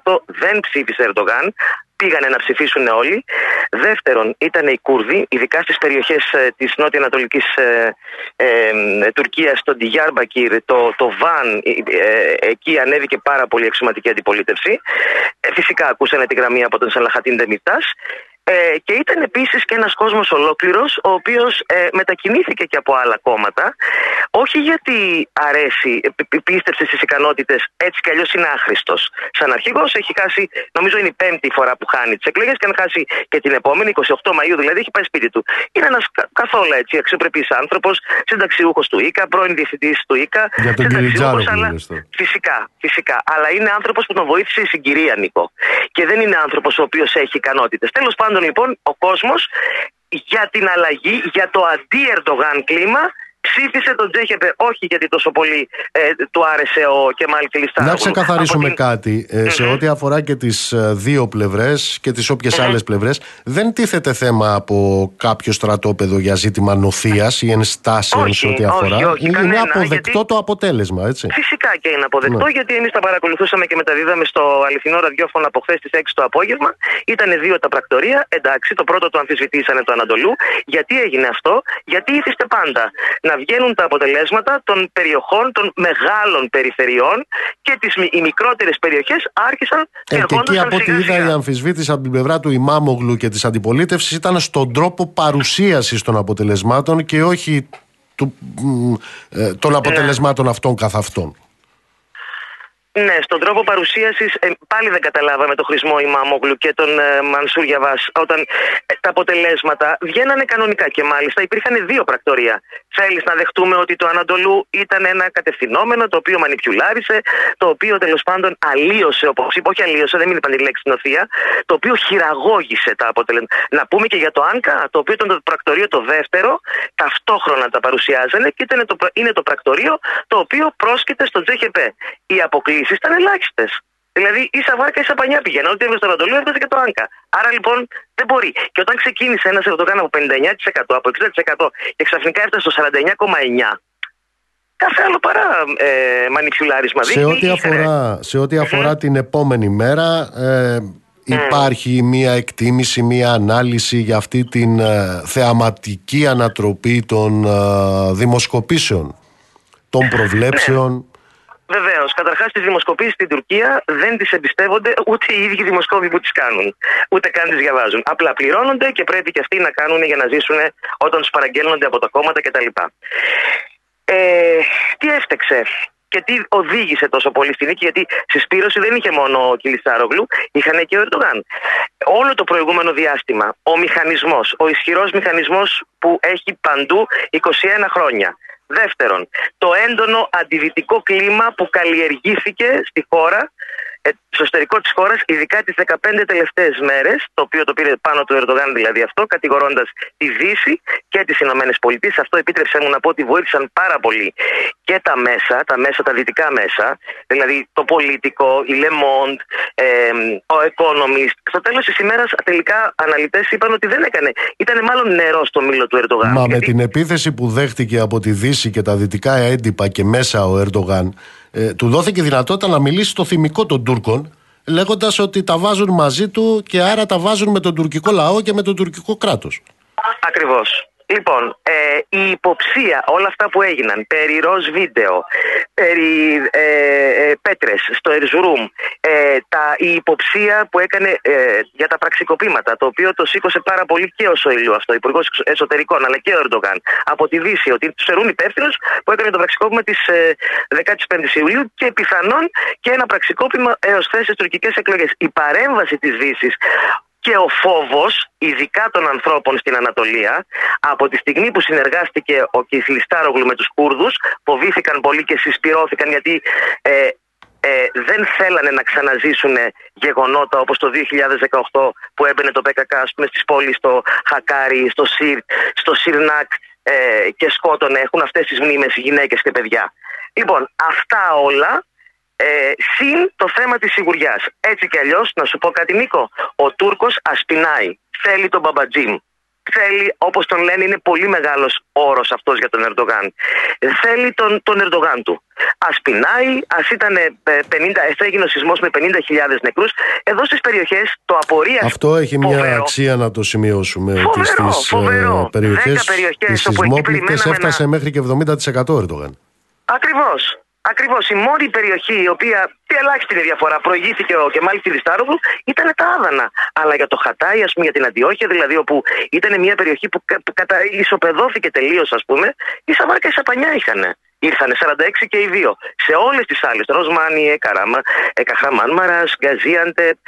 60% δεν ψήφισε Ερντογάν πήγανε να ψηφίσουν όλοι. Δεύτερον, ήταν οι Κούρδοι, ειδικά στις περιοχές ε, της νότιο-ανατολική ε, ε, Τουρκίας, το Ντιγιάρμπακυρ, το, το Βαν. Ε, εκεί ανέβηκε πάρα πολύ εξωματική αντιπολίτευση. Ε, φυσικά ακούσανε τη γραμμή από τον Σαλαχατίν Δεμιτά. Ε, και ήταν επίσης και ένας κόσμος ολόκληρος, ο οποίος ε, μετακινήθηκε και από άλλα κόμματα, όχι γιατί αρέσει, ε, πίστεψε στις ικανότητες, έτσι κι αλλιώς είναι άχρηστος. Σαν αρχηγός έχει χάσει, νομίζω είναι η πέμπτη φορά που χάνει τις εκλογές και αν χάσει και την επόμενη, 28 Μαου δηλαδή, έχει πάει σπίτι του. Είναι ένας καθόλου έτσι αξιοπρεπής άνθρωπος, συνταξιούχος του ΙΚΑ, πρώην διευθυντής του ΙΚΑ. Για τον αλλά... Φυσικά, φυσικά. Αλλά είναι άνθρωπος που τον βοήθησε η συγκυρία, Νίκο. Και δεν είναι άνθρωπος ο οποίος έχει ικανότητες. Τέλος πάντων, λοιπόν, ο κόσμος για την αλλαγή, για το αντί-Ερντογάν κλίμα, ψήφισε τον Τζέχεπε όχι γιατί τόσο πολύ ε, του άρεσε ο Κεμάλ Κιλιστάρογλου. Να ξεκαθαρίσουμε την... κάτι. Ε, σε ό,τι αφορά και τις ε, δύο πλευρές και τις όποιες mm-hmm. άλλες πλευρές, δεν τίθεται θέμα από κάποιο στρατόπεδο για ζήτημα νοθείας ή ενστάσεων σε ό,τι αφορά. Όχι, όχι, είναι κανένα, αποδεκτό γιατί... το αποτέλεσμα, έτσι. Φυσικά και είναι αποδεκτό, ναι. γιατί εμείς τα παρακολουθούσαμε και μεταδίδαμε στο αληθινό ραδιόφωνο από χθες στις 6 το απόγευμα. Ήταν δύο τα πρακτορία. Εντάξει, το πρώτο το αμφισβητήσανε το Ανατολού. Γιατί έγινε αυτό, γιατί ήθιστε πάντα να βγαίνουν τα αποτελέσματα των περιοχών, των μεγάλων περιφερειών και τις, οι μικρότερες περιοχές άρχισαν και ε, Και εκεί από ό,τι είδα η αμφισβήτηση από την πλευρά του Ημάμογλου και της αντιπολίτευσης ήταν στον τρόπο παρουσίασης των αποτελεσμάτων και όχι του, ε, των ναι. αποτελεσμάτων αυτών καθ' αυτών. Ναι, στον τρόπο παρουσίασης ε, πάλι δεν καταλάβαμε το χρησμό Ημάμογλου και τον ε, Μανσούρ Γιαβάς όταν ε, τα αποτελέσματα βγαίνανε κανονικά και μάλιστα υπήρχαν δύο πρακτορία. Θέλεις να δεχτούμε ότι το Ανατολού ήταν ένα κατευθυνόμενο το οποίο μανιπιουλάρισε, το οποίο τέλος πάντων αλλίωσε, όπως είπα, όχι αλλίωσε, δεν είναι είπαν τη λέξη νοθεία, το οποίο χειραγώγησε τα αποτελέσματα. Να πούμε και για το Άνκα, το οποίο ήταν το πρακτορείο το δεύτερο, ταυτόχρονα τα παρουσιάζανε και ήταν το, είναι το πρακτορείο το οποίο πρόσκειται στο Τζέχεπε. Οι αποκλήσει ήταν ελάχιστες. Δηλαδή, ίσα βάρκα, ίσα πανιά πήγαινε. Ό,τι έβγαζε στο Ανατολού, έβγαζε και το Άνκα. Άρα λοιπόν δεν μπορεί. Και όταν ξεκίνησε ένας Ερντογάν από 59%, από 60% και ξαφνικά έφτασε στο 49,9%, κάθε άλλο παρά ε, μανιψιουλάρισμα. Σε ό,τι αφορά, σε ό,τι αφορά την επόμενη μέρα, ε, υπάρχει μία εκτίμηση, μία ανάλυση για αυτή την ε, θεαματική ανατροπή των ε, δημοσκοπήσεων, των προβλέψεων. Βεβαίως. Καταρχάς, τις δημοσκοπήσεις στην Τουρκία δεν τις εμπιστεύονται ούτε οι ίδιοι δημοσκόποι που τις κάνουν. Ούτε καν τις διαβάζουν. Απλά πληρώνονται και πρέπει και αυτοί να κάνουν για να ζήσουν όταν τους παραγγέλνονται από τα κόμματα κτλ. Ε, τι έφτεξε και τι οδήγησε τόσο πολύ στη νίκη, γιατί συσπήρωση δεν είχε μόνο ο Κιλισάρογλου, είχαν και ο Ερντογάν. Όλο το προηγούμενο διάστημα, ο μηχανισμός, ο ισχυρός μηχανισμός που έχει παντού 21 χρόνια. Δεύτερον, το έντονο αντιδυτικό κλίμα που καλλιεργήθηκε στη χώρα ε, στο εσωτερικό της χώρας, ειδικά τις 15 τελευταίες μέρες, το οποίο το πήρε πάνω του Ερντογάν δηλαδή αυτό, κατηγορώντας τη Δύση και τις Ηνωμένες Πολιτείες. Αυτό επίτρεψε μου να πω ότι βοήθησαν πάρα πολύ και τα μέσα, τα μέσα, τα δυτικά μέσα, δηλαδή το πολιτικό, η Le Monde, ε, ο Economist. Στο τέλος της ημέρας, τελικά αναλυτές είπαν ότι δεν έκανε. Ήταν μάλλον νερό στο μήλο του Ερντογάν. Μα γιατί... με την επίθεση που δέχτηκε από τη Δύση και τα δυτικά έντυπα και μέσα ο Ερντογάν, ε, του δόθηκε δυνατότητα να μιλήσει στο θυμικό των Τούρκων λέγοντας ότι τα βάζουν μαζί του και άρα τα βάζουν με τον τουρκικό λαό και με τον τουρκικό κράτος. Ακριβώς. Λοιπόν, ε, η υποψία, όλα αυτά που έγιναν περί ροζ βίντεο, περί ε, ε, πέτρες στο Ερζουρούμ, ε, τα, η υποψία που έκανε ε, για τα πραξικοπήματα, το οποίο το σήκωσε πάρα πολύ και ο Σοηλού αυτό, υπουργός εσωτερικών, αλλά και ο Ερντογάν, από τη Δύση, ότι τους θεωρούν υπεύθυνους που έκανε το πραξικόπημα της ε, 15η Ιουλίου και πιθανόν και ένα πραξικόπημα έως θέσεις τουρκικές εκλογές. Η παρέμβαση της Δύσης και ο φόβος, ειδικά των ανθρώπων στην Ανατολία, από τη στιγμή που συνεργάστηκε ο Κιθλιστάρογλου με τους Κούρδους, φοβήθηκαν πολύ και συσπηρώθηκαν γιατί ε, ε, δεν θέλανε να ξαναζήσουν γεγονότα όπως το 2018 που έμπαινε το ΠΚΚ πούμε, στις πόλεις στο Χακάρι, στο Σιρ, στο Σιρνάκ ε, και σκότωνε, έχουν αυτές τις μνήμες γυναίκες και παιδιά. Λοιπόν, αυτά όλα ε, συν το θέμα της σιγουριάς. Έτσι κι αλλιώς, να σου πω κάτι, Νίκο. Ο Τούρκος ασπινάει. Θέλει τον Μπαμπατζίμ. Θέλει, όπως τον λένε, είναι πολύ μεγάλος όρος αυτός για τον Ερντογάν. Θέλει τον, τον Ερντογάν του. Ασπινάει, ας ήταν 50, ε, έγινε ο σεισμός με 50.000 νεκρούς. Εδώ στις περιοχές το απορία. Αυτό έχει μια αξία να το σημειώσουμε. Φοβερό, ότι στις ε, περιοχές οι σεισμόπληκτες έφτασε μέχρι και 70% Ερντογάν. Ακριβώς. Ακριβώς η μόνη περιοχή η οποία, τι ελάχιστη είναι διαφορά, προηγήθηκε ο Κεμάλ Τιριστάρογλου ήταν τα Άδανα. Αλλά για το Χατάι, ας πούμε, για την Αντιόχεια, δηλαδή όπου ήταν μια περιοχή που κατα... ισοπεδώθηκε τελείως, ας πούμε, η Σαβάρκα και η Σαπανιά είχαν. Ήρθαν 46 και οι δύο. Σε όλες τις άλλες, Ροσμάνι, Καράμα, Καχραμάν Μαράς, Γκαζίαντε,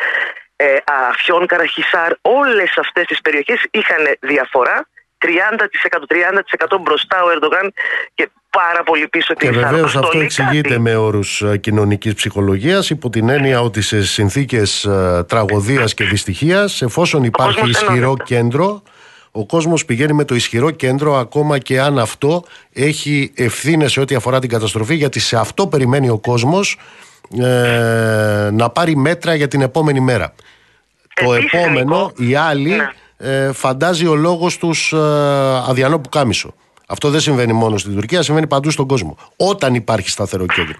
ε, Αφιόν Καραχισάρ, όλες αυτές τις περιοχές είχαν διαφορά 30%, 30% μπροστά ο Ερντογάν και πάρα πολύ πίσω και βεβαίως αυτό εξηγείται με όρους ε, κοινωνικής ψυχολογίας υπό την έννοια ότι σε συνθήκες τραγωδίας και δυστυχίας, εφόσον υπάρχει ισχυρό κέντρο, ο κόσμος πηγαίνει με το ισχυρό κέντρο ακόμα και αν αυτό έχει ευθύνες σε ό,τι αφορά την καταστροφή γιατί σε αυτό περιμένει ο κόσμος ε, να πάρει μέτρα για την επόμενη μέρα. το επόμενο, οι άλλοι, ναι. Ε, φαντάζει ο λόγος τους ε, αδιανό που κάμισο. Αυτό δεν συμβαίνει μόνο στην Τουρκία, συμβαίνει παντού στον κόσμο. Όταν υπάρχει σταθερό κέντρο.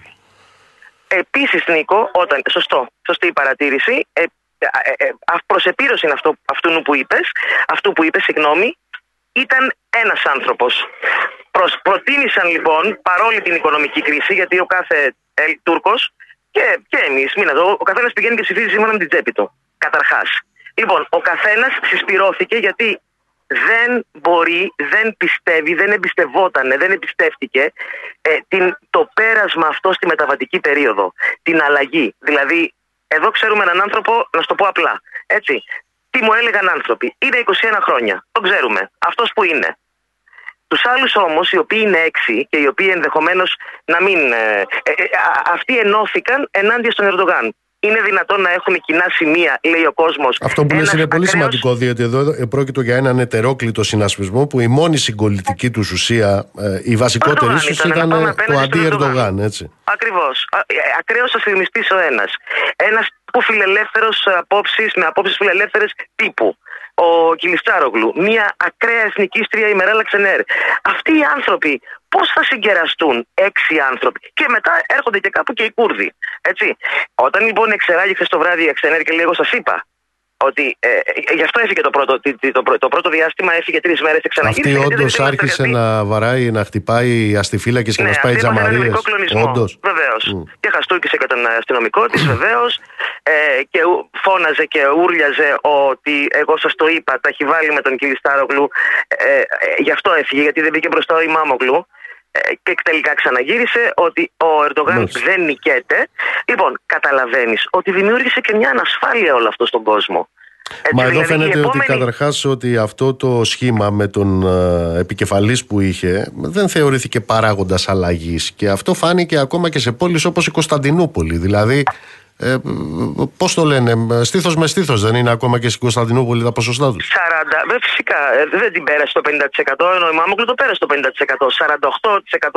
Επίσης, Νίκο, όταν. Σωστό, σωστή η παρατήρηση. Ε, ε, ε, προσεπίρωση είναι αυτό, αυτού που είπες, αυτού που είπες, συγγνώμη, ήταν ένας άνθρωπος. προτίμησαν λοιπόν, παρόλη την οικονομική κρίση, γιατί ο κάθε Ελ, Τούρκος και, και εμείς, μην εδώ, ο καθένας πηγαίνει και ψηφίζει σύμφωνα με την τσέπη του. Καταρχάς. Λοιπόν, ο καθένας συσπηρώθηκε γιατί δεν μπορεί, δεν πιστεύει, δεν εμπιστευόταν, δεν εμπιστεύτηκε ε, την, το πέρασμα αυτό στη μεταβατική περίοδο. Την αλλαγή. Δηλαδή, εδώ ξέρουμε έναν άνθρωπο, να σου το πω απλά. Έτσι. Τι μου έλεγαν άνθρωποι. Είναι 21 χρόνια. Το ξέρουμε. Αυτός που είναι. Τους άλλους όμως, οι οποίοι είναι έξι και οι οποίοι ενδεχομένως να μην. Ε, ε, ε, αυτοί ενώθηκαν ενάντια στον Ερντογάν είναι δυνατόν να έχουν κοινά σημεία, λέει ο κόσμος. Αυτό που λες είναι πολύ σημαντικό, διότι εδώ πρόκειται για έναν ετερόκλητο συνασπισμό που η μόνη συγκολητική τους ουσία, ε, η βασικότερη ίσως ήταν, το αντί-Ερντογάν, έτσι. Ακριβώς. Ε, Ακραίος αστυνομιστής ο ένας. Ένας που φιλελεύθερος απόψεις, με απόψεις φιλελεύθερες τύπου ο Κιλιστάρογλου, μια ακραία εθνικίστρια ημερέλα ξενέρ. Αυτοί οι άνθρωποι πώς θα συγκεραστούν έξι άνθρωποι; Και μετά έρχονται και κάπου και οι Κούρδοι. Έτσι. Όταν λοιπόν εξεράγει χθες το βράδυ η Αξενέρ και λίγο σας είπα ότι ε, γι' αυτό έφυγε το πρώτο, το, το, πρώτο διάστημα, έφυγε τρεις μέρες και ξαναγύρισε. Αυτή όντως άρχισε να βαράει, να χτυπάει αστιφύλακες και ναι, να σπάει τζαμαρίες. Όντως. Βεβαίως. Mm. Και χαστούκησε και τον αστυνομικό της, βεβαίως. Ε, και φώναζε και ούρλιαζε ότι εγώ σας το είπα, τα έχει βάλει με τον Κιλιστάρογλου. Ε, ε, γι' αυτό έφυγε, γιατί δεν μπήκε μπροστά ο Ημάμογλου. Ε, και τελικά ξαναγύρισε ότι ο Ερντογάν δεν νικέται. Λοιπόν, καταλαβαίνεις ότι δημιούργησε και μια ανασφάλεια όλο αυτό στον κόσμο. Έτσι, Μα εδώ δηλαδή φαίνεται επόμενη... ότι καταρχάς ότι αυτό το σχήμα με τον uh, επικεφαλής που είχε δεν θεωρήθηκε παράγοντας αλλαγής και αυτό φάνηκε ακόμα και σε πόλεις όπως η Κωνσταντινούπολη δηλαδή ε, Πώς το λένε, στήθος με στήθος δεν είναι ακόμα και στην Κωνσταντινούπολη τα ποσοστά τους. 40, δεν φυσικά, ε, δεν την πέρασε το 50%, ενώ η Μάμογλου το πέρασε το 50%.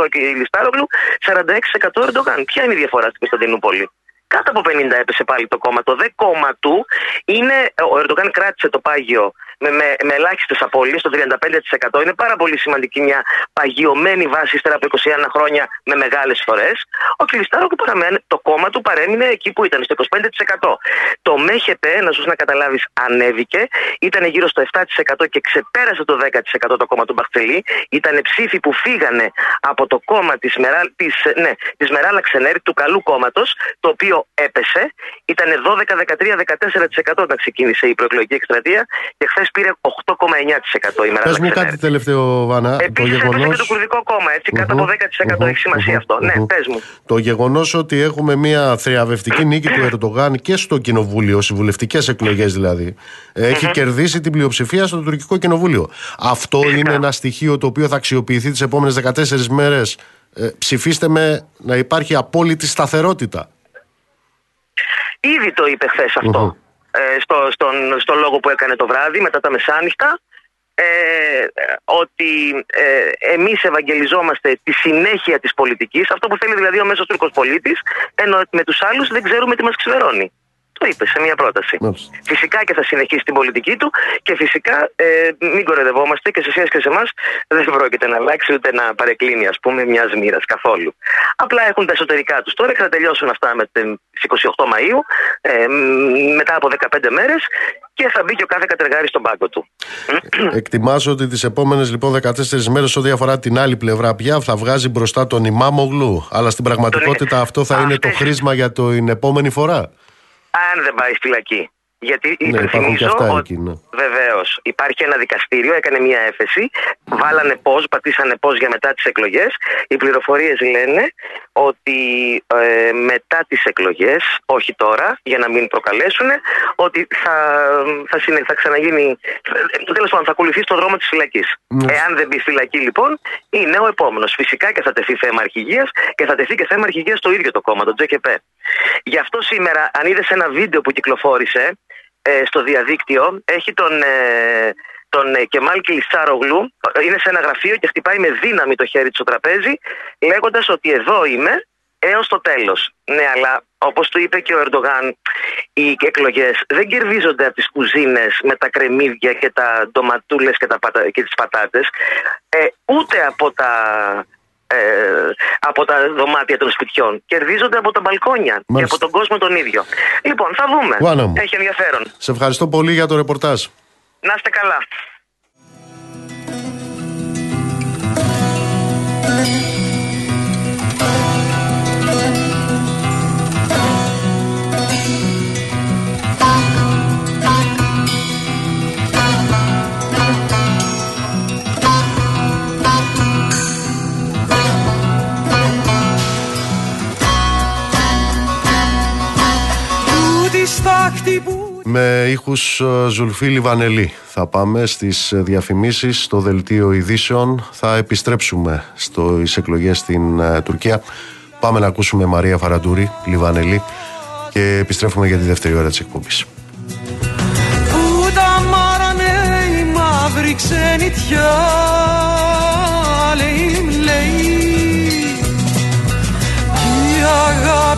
48% και η Λιστάρογλου, 46% Ερντογάν. Ποια είναι η διαφορά στην Κωνσταντινούπολη; Κάτω από 50 έπεσε πάλι το κόμμα. Το δε κόμμα του είναι. Ο Ερντογάν κράτησε το πάγιο με, με, με ελάχιστες απώλειες, το 35%. Είναι πάρα πολύ σημαντική μια παγιωμένη βάση ύστερα από 21 χρόνια με μεγάλες φορές. Ο Κιλιστάρο το κόμμα του παρέμεινε εκεί που ήταν, στο 25%. Το ΜΕΧΕΠΕ, να σου να καταλάβεις, ανέβηκε, ήταν γύρω στο 7% και ξεπέρασε το 10% το κόμμα του Μπαχτσελή. Ήταν ψήφοι που φύγανε από το κόμμα της Μεράλ, της, ναι, της Μεράλα Ξενέρη, του καλού κόμματος, το οποίο έπεσε. Ήταν 12, 13, 14% όταν ξεκίνησε η προεκλογική εκστρατεία και χθες πήρε 8,9% η μέρα. Πες μου κάτι τελευταίο, Βάνα. Επίσης γεγονός... και το κουρδικό κόμμα, έτσι, κάτω από 10% έχει σημασία αυτό. Ναι, πες μου. Το γεγονός ότι έχουμε μια θριαβευτική νίκη του Ερντογάν και στο κοινοβούλιο, σε βουλευτικέ εκλογές δηλαδή, έχει κερδίσει την πλειοψηφία στο τουρκικό κοινοβούλιο. Αυτό είναι ένα στοιχείο το οποίο θα αξιοποιηθεί τις επόμενες 14 μέρες. Ε, ψηφίστε με να υπάρχει απόλυτη σταθερότητα. Ήδη το είπε χθες ε, στο, στον, στο λόγο που έκανε το βράδυ μετά τα μεσάνυχτα ε, ότι ε, εμείς ευαγγελιζόμαστε τη συνέχεια της πολιτικής αυτό που θέλει δηλαδή ο μέσος Τούρκος πολίτης ενώ με τους άλλους δεν ξέρουμε τι μας ξεβερώνει. Το είπε σε μια πρόταση. Φυσικά και θα συνεχίσει την πολιτική του και φυσικά ε, μην κορεδευόμαστε και σε σχέση και σε εμάς δεν πρόκειται να αλλάξει ούτε να παρεκκλίνει ας πούμε μιας μοίρας καθόλου. Απλά έχουν τα εσωτερικά τους τώρα και θα τελειώσουν αυτά με τι 28 Μαου, ε, μετά από 15 μέρες και θα μπει και ο κάθε κατεργάρι στον πάγκο του. Εκτιμάσαι ότι τις επόμενες λοιπόν 14 μέρες, ό,τι αφορά την άλλη πλευρά, πια θα βγάζει μπροστά τον Ιμάμογλου. Αλλά στην πραγματικότητα αυτό θα είναι το χρήσμα για την επόμενη φορά αν δεν πάει φυλακή. Γιατί ναι, υπενθυμίζω ότι ναι. βεβαίως υπάρχει ένα δικαστήριο, έκανε μια έφεση, βάλανε πώς, πατήσανε πώς για μετά τις εκλογές. Οι πληροφορίες λένε ότι ε, μετά τις εκλογές, όχι τώρα, για να μην προκαλέσουν, ότι θα, θα, συνε, θα ξαναγίνει. Τέλος πάντων, θα ακολουθεί στον δρόμο της φυλακής. Ναι. Εάν δεν μπει φυλακή, λοιπόν, είναι ο επόμενος. Φυσικά και θα τεθεί θέμα αρχηγίας και θα τεθεί και θέμα αρχηγίας στο ίδιο το κόμμα, το JKP. Γι' αυτό σήμερα, αν είδες ένα βίντεο που κυκλοφόρησε, ε, στο διαδίκτυο έχει τον, ε, τον ε, Κεμάλ Κλεισάρογλου. Είναι σε ένα γραφείο και χτυπάει με δύναμη το χέρι του στο τραπέζι, λέγοντας ότι εδώ είμαι έως το τέλος. Ναι, αλλά όπως του είπε και ο Ερντογάν, οι εκλογές δεν κερδίζονται από τις κουζίνες με τα κρεμμύδια και τα ντοματούλες και, τα πατα... και τις πατάτες, ε, ούτε από τα ε, από τα δωμάτια των σπιτιών. Κερδίζονται από τα μπαλκόνια και από τον κόσμο τον ίδιο. Λοιπόν, θα δούμε. Έχει ενδιαφέρον. Σε ευχαριστώ πολύ για το ρεπορτάζ. Να είστε καλά. Με ήχους ε, Ζουλφί Λιβανελή θα πάμε στις ε, διαφημίσεις στο δελτίο ειδήσεων. Θα επιστρέψουμε στις εκλογές στην ε, Τουρκία. Πάμε να ακούσουμε Μαρία Φαραντούρη Λιβανελή και επιστρέφουμε για τη δεύτερη ώρα της εκπομπής. Που τα μάρανε η μαύρη ξενιτιά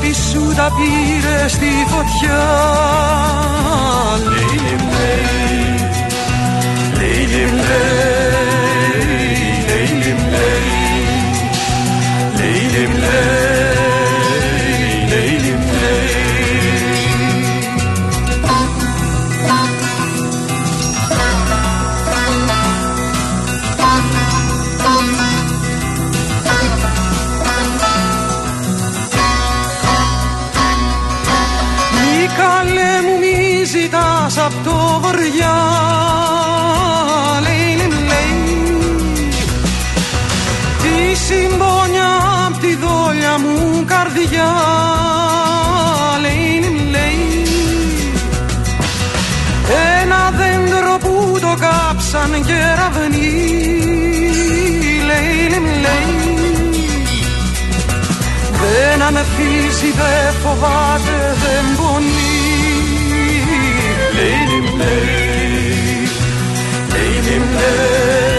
αγάπη σου τα πήρε στη φωτιά Λέιλι λέει, λέιλι λέει, λέιλι λέει, λέιλι λέει απ' το βοριά λέει, λέει, Τη συμπόνια απ' τη δόλια μου καρδιά λέει, λέει, Ένα δέντρο που το κάψαν κεραυνοί λέει, λέει, Δεν αναφύζει, δεν φοβάται, δεν πονεί Elimde Elimde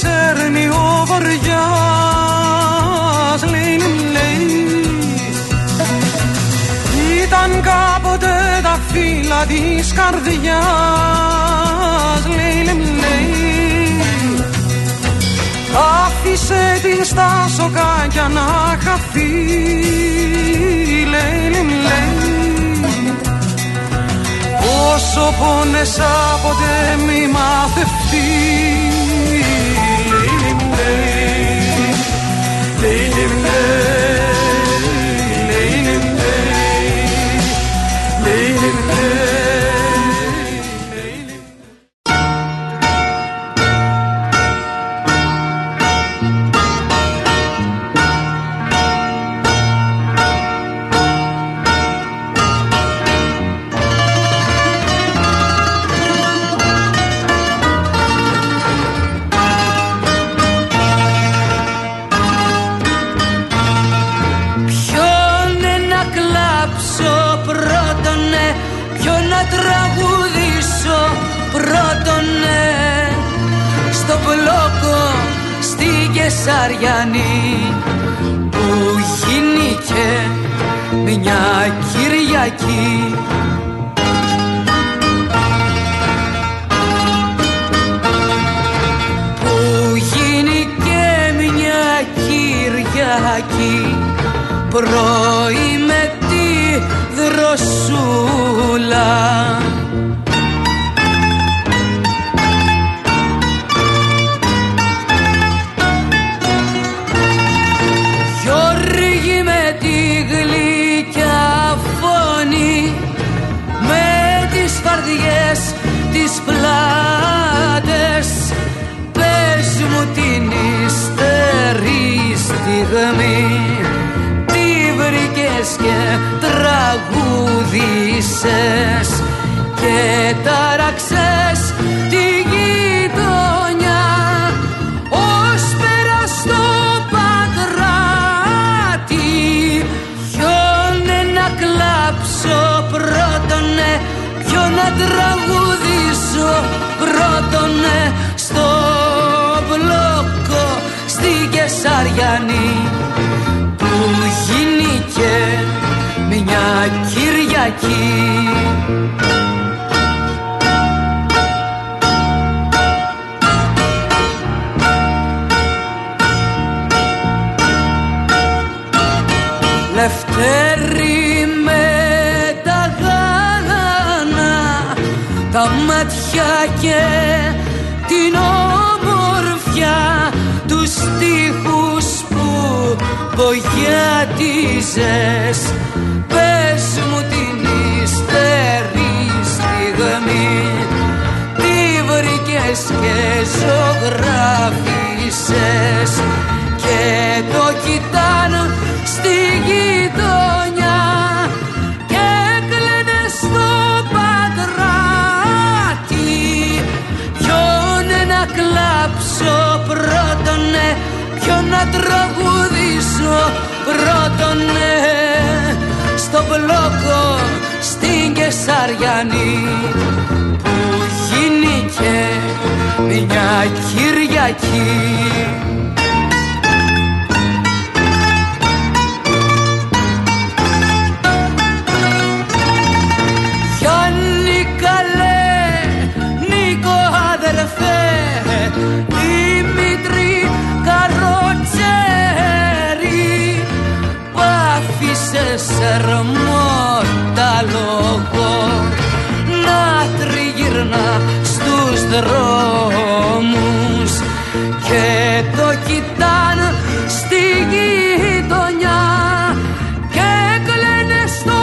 σέρνει ο βαριάς λέει, λέει. Ήταν κάποτε τα φύλλα της καρδιάς λέει, λέει. Άφησε την στα σοκάκια να χαθεί λέει, λέει. Όσο πόνεσα ποτέ μη μαθευτείς ver. Μια Κυριακή. Που γίνηκε μια Κυριακή πρωί με τη δροσούλα τραγούδησες Και τάραξες τη γειτονιά. Ως πέρας στο πατράτη Ποιον να κλάψω πρώτονε Ποιον να τραγουδήσω πρώτονε Στο μπλόκο στη Κεσαριανή που γίνηκε μια Κυριακή Λευτέρη με τα γάλανα τα μάτια και την ομορφιά τους στίχους που πογιάτιζες βρήκες και ζωγράφισες Και το κοιτάνω στη γειτονιά Και κλαίνε στο πατράτη Ποιον να κλάψω πρώτον Ποιον να τραγουδήσω πρώτον Στο μπλόκο στην Κεσαριανή Που γίνηκε μια Κυριακή. Γιάννη καλέ, Νίκο αδερφέ Δημήτρη καροτσέρι Πάφησε σερμό τα λόγο δρόμους Και το κοιτάν στη γειτονιά Και κλαίνε στο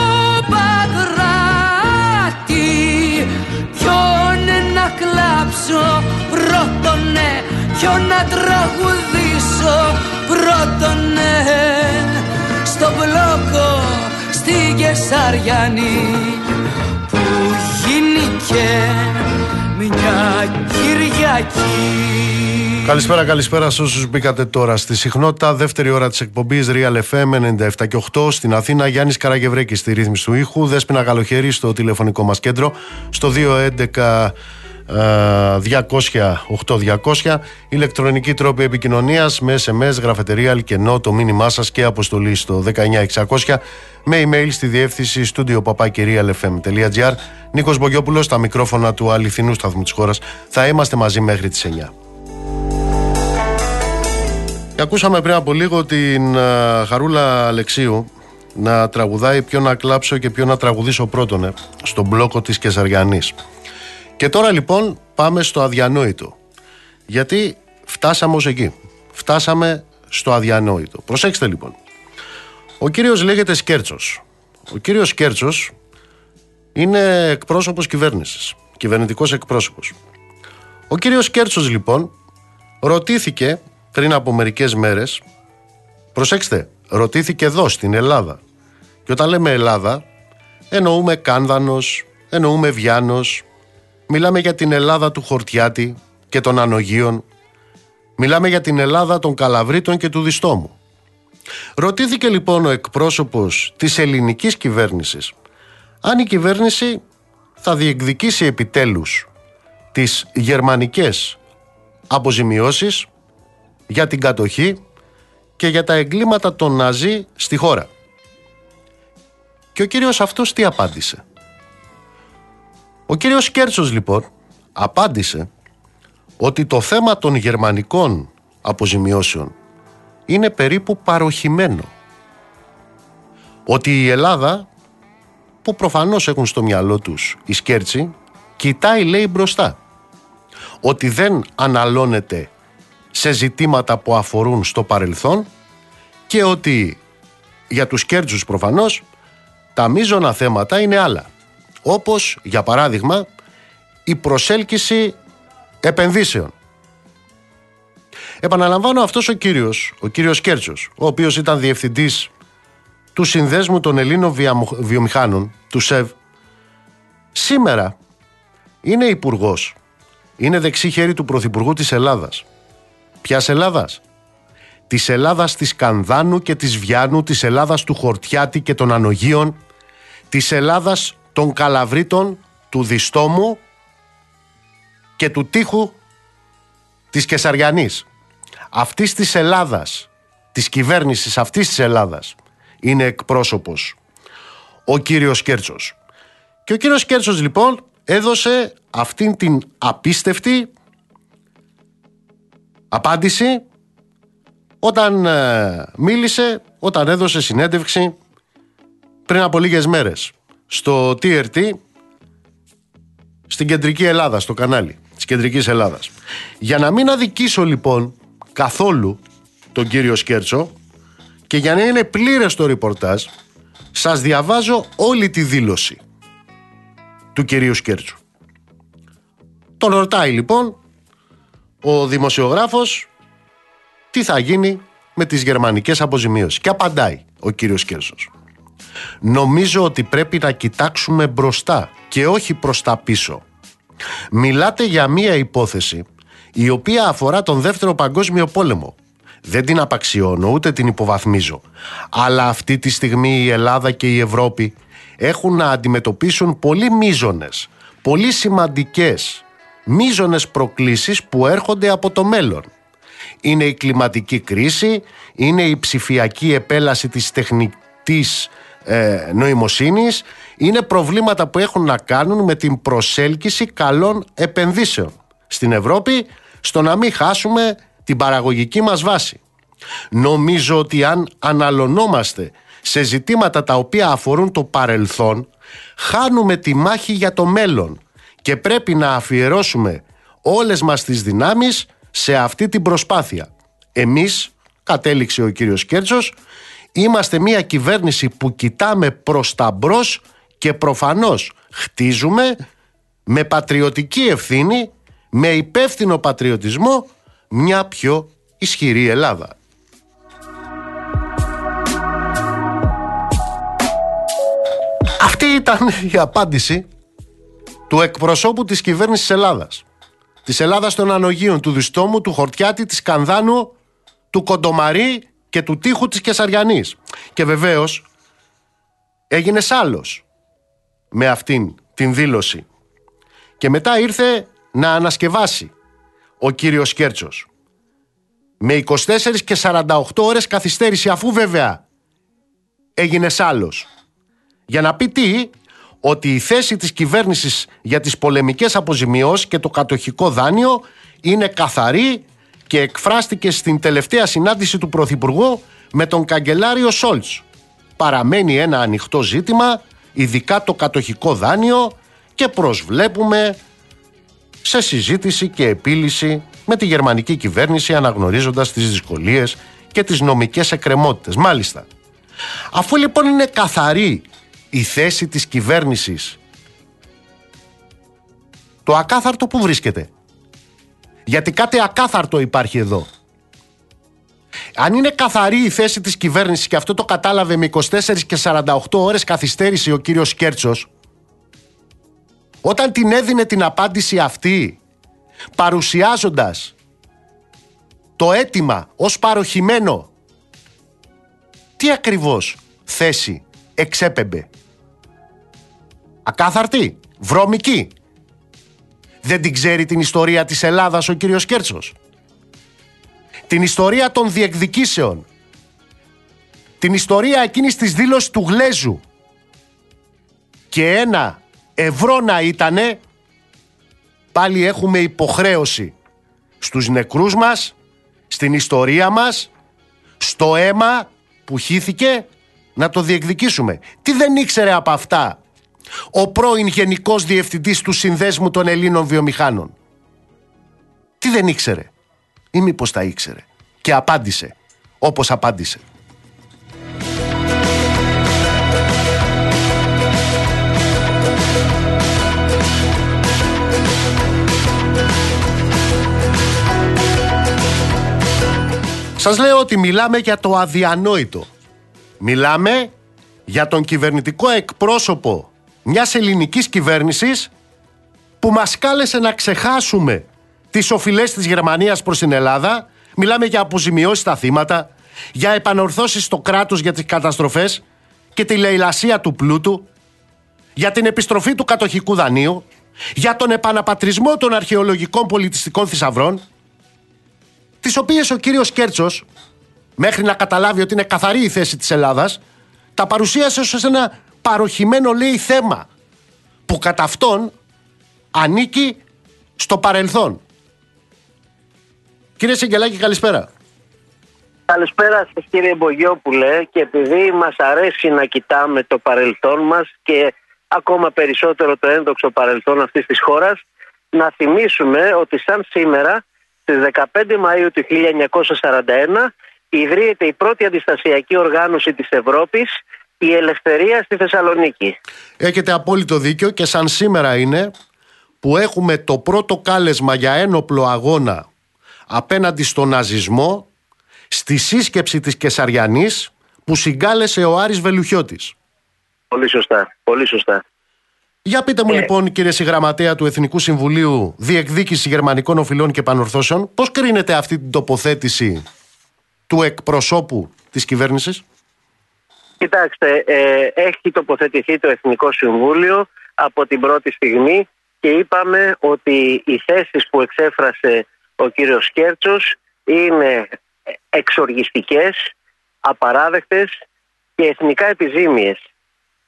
παγράτη Ποιον να κλάψω πρώτονε Ποιον να τραγουδήσω πρώτονε. Στο μπλόκο στη Κεσαριανή Που γίνηκε μια Κυριακή Καλησπέρα, καλησπέρα σε όσους μπήκατε τώρα στη συχνότητα. Δεύτερη ώρα της εκπομπής Real FM 97 και 8 στην Αθήνα. Γιάννης Καραγευρέκης στη ρύθμιση του ήχου. Δέσπινα Καλοχέρη στο τηλεφωνικό μας κέντρο. Στο 211 200-8200 ηλεκτρονική τρόπη επικοινωνίας με SMS, γραφετερία, αλκενό, το μήνυμά σας και αποστολή στο 19600 με email στη διεύθυνση studio papakirialfm.gr. Νίκος Μπογιόπουλος στα μικρόφωνα του αληθινού σταθμού της χώρας. Θα είμαστε μαζί μέχρι τις 9. Και ακούσαμε πριν από λίγο την α, Χαρούλα Αλεξίου να τραγουδάει ποιο να κλάψω και ποιο να τραγουδήσω πρώτον στον μπλόκο της Κεσαριανής. Και τώρα λοιπόν πάμε στο αδιανόητο. Γιατί φτάσαμε ως εκεί. Φτάσαμε στο αδιανόητο. Προσέξτε λοιπόν. Ο κύριος λέγεται Σκέρτσος. Ο κύριος Σκέρτσος είναι εκπρόσωπος κυβέρνησης. Κυβερνητικός εκπρόσωπος. Ο κύριος Σκέρτσος λοιπόν ρωτήθηκε πριν από μερικές μέρες προσέξτε, ρωτήθηκε εδώ στην Ελλάδα. Και όταν λέμε Ελλάδα εννοούμε Κάνδανος, εννοούμε Βιάνος, Μιλάμε για την Ελλάδα του Χορτιάτη και των Ανογίων. Μιλάμε για την Ελλάδα των Καλαβρίτων και του Διστόμου. Ρωτήθηκε λοιπόν ο εκπρόσωπος της ελληνικής κυβέρνησης αν η κυβέρνηση θα διεκδικήσει επιτέλους τις γερμανικές αποζημιώσεις για την κατοχή και για τα εγκλήματα των Ναζί στη χώρα. Και ο κύριος αυτός τι απάντησε; Ο κύριος Κέρτσος λοιπόν απάντησε ότι το θέμα των γερμανικών αποζημιώσεων είναι περίπου παροχημένο. ότι η Ελλάδα που προφανώς έχουν στο μυαλό τους οι σκέρτσι κοιτάει λέει μπροστά ότι δεν αναλώνεται σε ζητήματα που αφορούν στο παρελθόν και ότι για τους κέρτσους προφανώς τα μείζωνα θέματα είναι άλλα. Όπως για παράδειγμα η προσέλκυση επενδύσεων. Επαναλαμβάνω αυτός ο κύριος, ο κύριος Κέρτσος, ο οποίος ήταν διευθυντής του Συνδέσμου των Ελλήνων Βιομηχάνων, του ΣΕΒ, σήμερα είναι υπουργός. Είναι δεξί χέρι του Πρωθυπουργού της Ελλάδας. Ποιας Ελλάδας; Της Ελλάδας της Κανδάνου και της Βιάνου, της Ελλάδας του Χορτιάτη και των Ανογίων, της Ελλάδας των Καλαβρίτων, του Διστόμου και του Τείχου της Κεσαριανής. Αυτής της Ελλάδας, της κυβέρνησης αυτής της Ελλάδας, είναι εκπρόσωπος ο κύριος Κέρτσος. Και ο κύριος Κέρτσος λοιπόν έδωσε αυτήν την απίστευτη απάντηση όταν ε, μίλησε, όταν έδωσε συνέντευξη πριν από λίγες μέρες στο TRT στην κεντρική Ελλάδα, στο κανάλι της κεντρικής Ελλάδας. Για να μην αδικήσω λοιπόν καθόλου τον κύριο Σκέρτσο και για να είναι πλήρες το ρεπορτάζ σας διαβάζω όλη τη δήλωση του κυρίου Σκέρτσου. Τον ρωτάει λοιπόν ο δημοσιογράφος τι θα γίνει με τις γερμανικές αποζημίωσεις και απαντάει ο κύριος Σκέρτσος. Νομίζω ότι πρέπει να κοιτάξουμε μπροστά και όχι προς τα πίσω. Μιλάτε για μία υπόθεση η οποία αφορά τον δεύτερο παγκόσμιο πόλεμο. Δεν την απαξιώνω ούτε την υποβαθμίζω. Αλλά αυτή τη στιγμή η Ελλάδα και η Ευρώπη έχουν να αντιμετωπίσουν πολύ μίζονες, πολύ σημαντικές μίζονες προκλήσεις που έρχονται από το μέλλον. Είναι η κλιματική κρίση, είναι η ψηφιακή επέλαση της τεχνητής ε, νοημοσύνης, είναι προβλήματα που έχουν να κάνουν με την προσέλκυση καλών επενδύσεων στην Ευρώπη, στο να μην χάσουμε την παραγωγική μας βάση. Νομίζω ότι αν αναλωνόμαστε σε ζητήματα τα οποία αφορούν το παρελθόν, χάνουμε τη μάχη για το μέλλον και πρέπει να αφιερώσουμε όλες μας τις δυνάμεις σε αυτή την προσπάθεια. Εμείς, κατέληξε ο κύριος Κέρτσος, είμαστε μια κυβέρνηση που κοιτάμε προς τα μπρος και προφανώς χτίζουμε με πατριωτική ευθύνη, με υπεύθυνο πατριωτισμό μια πιο ισχυρή Ελλάδα. Αυτή ήταν η απάντηση του εκπροσώπου της κυβέρνησης Ελλάδας. Της Ελλάδας των Ανογίων, του Διστόμου, του Χορτιάτη, της Κανδάνου, του Κοντομαρί και του Τείχου της Κεσαριανής. Και βεβαίως έγινε άλλος με αυτήν την δήλωση. Και μετά ήρθε να ανασκευάσει ο κύριος Κέρτσος. Με 24 και 48 ώρες καθυστέρηση αφού βέβαια έγινε άλλος. Για να πει τι, ότι η θέση της κυβέρνησης για τις πολεμικές αποζημιώσεις και το κατοχικό δάνειο είναι καθαρή και εκφράστηκε στην τελευταία συνάντηση του Πρωθυπουργού με τον καγκελάριο Σόλτς. Παραμένει ένα ανοιχτό ζήτημα, ειδικά το κατοχικό δάνειο και προσβλέπουμε σε συζήτηση και επίλυση με τη γερμανική κυβέρνηση αναγνωρίζοντας τις δυσκολίες και τις νομικές εκκρεμότητες. Μάλιστα, αφού λοιπόν είναι καθαρή η θέση της κυβέρνησης το ακάθαρτο που βρίσκεται. Γιατί κάτι ακάθαρτο υπάρχει εδώ. Αν είναι καθαρή η θέση της κυβέρνησης και αυτό το κατάλαβε με 24 και 48 ώρες καθυστέρηση ο κύριος Κέρτσος όταν την έδινε την απάντηση αυτή παρουσιάζοντας το αίτημα ως παροχημένο τι ακριβώς θέση εξέπεμπε; Ακάθαρτη, βρώμικη. Δεν την ξέρει την ιστορία της Ελλάδας ο κύριος Κέρτσος. Την ιστορία των διεκδικήσεων. Την ιστορία εκείνης της δήλωσης του Γλέζου. Και ένα ευρώ να ήτανε, πάλι έχουμε υποχρέωση στους νεκρούς μας, στην ιστορία μας, στο αίμα που χύθηκε να το διεκδικήσουμε. Τι δεν ήξερε από αυτά ο πρώην Γενικός Διευθυντής του Συνδέσμου των Ελλήνων Βιομηχάνων. Τι δεν ήξερε ή μήπως τα ήξερε και απάντησε όπως απάντησε. Σας λέω ότι μιλάμε για το αδιανόητο. Μιλάμε για τον κυβερνητικό εκπρόσωπο μιας ελληνικής κυβέρνησης που μας κάλεσε να ξεχάσουμε τις οφειλές της Γερμανίας προς την Ελλάδα. Μιλάμε για αποζημιώσεις στα θύματα, για επανορθώσεις στο κράτος για τις καταστροφές και τη λαιλασία του πλούτου, για την επιστροφή του κατοχικού δανείου, για τον επαναπατρισμό των αρχαιολογικών πολιτιστικών θησαυρών, τις οποίες ο κύριος Κέρτσος, μέχρι να καταλάβει ότι είναι καθαρή η θέση της Ελλάδας, τα παρουσίασε ως ένα παροχημένο λέει θέμα που κατά αυτόν ανήκει στο παρελθόν. Κύριε Σεγγελάκη, καλησπέρα. Καλησπέρα σας κύριε Μπογιόπουλε και επειδή μας αρέσει να κοιτάμε το παρελθόν μας και ακόμα περισσότερο το ένδοξο παρελθόν αυτής της χώρας να θυμίσουμε ότι σαν σήμερα στις 15 Μαΐου του 1941 ιδρύεται η πρώτη αντιστασιακή οργάνωση της Ευρώπης η ελευθερία στη Θεσσαλονίκη. Έχετε απόλυτο δίκιο και σαν σήμερα είναι που έχουμε το πρώτο κάλεσμα για ένοπλο αγώνα απέναντι στον ναζισμό στη σύσκεψη της Κεσαριανής που συγκάλεσε ο Άρης Βελουχιώτης. Πολύ σωστά, πολύ σωστά. Για πείτε μου ε... λοιπόν κύριε Συγγραμματέα του Εθνικού Συμβουλίου Διεκδίκησης Γερμανικών Οφειλών και Πανορθώσεων πώς κρίνεται αυτή την τοποθέτηση του εκπροσώπου της κυβέρνησης; Κοιτάξτε, ε, έχει τοποθετηθεί το Εθνικό Συμβούλιο από την πρώτη στιγμή και είπαμε ότι οι θέσεις που εξέφρασε ο κύριος Κέρτσος είναι εξοργιστικές, απαράδεκτες και εθνικά επιζήμιες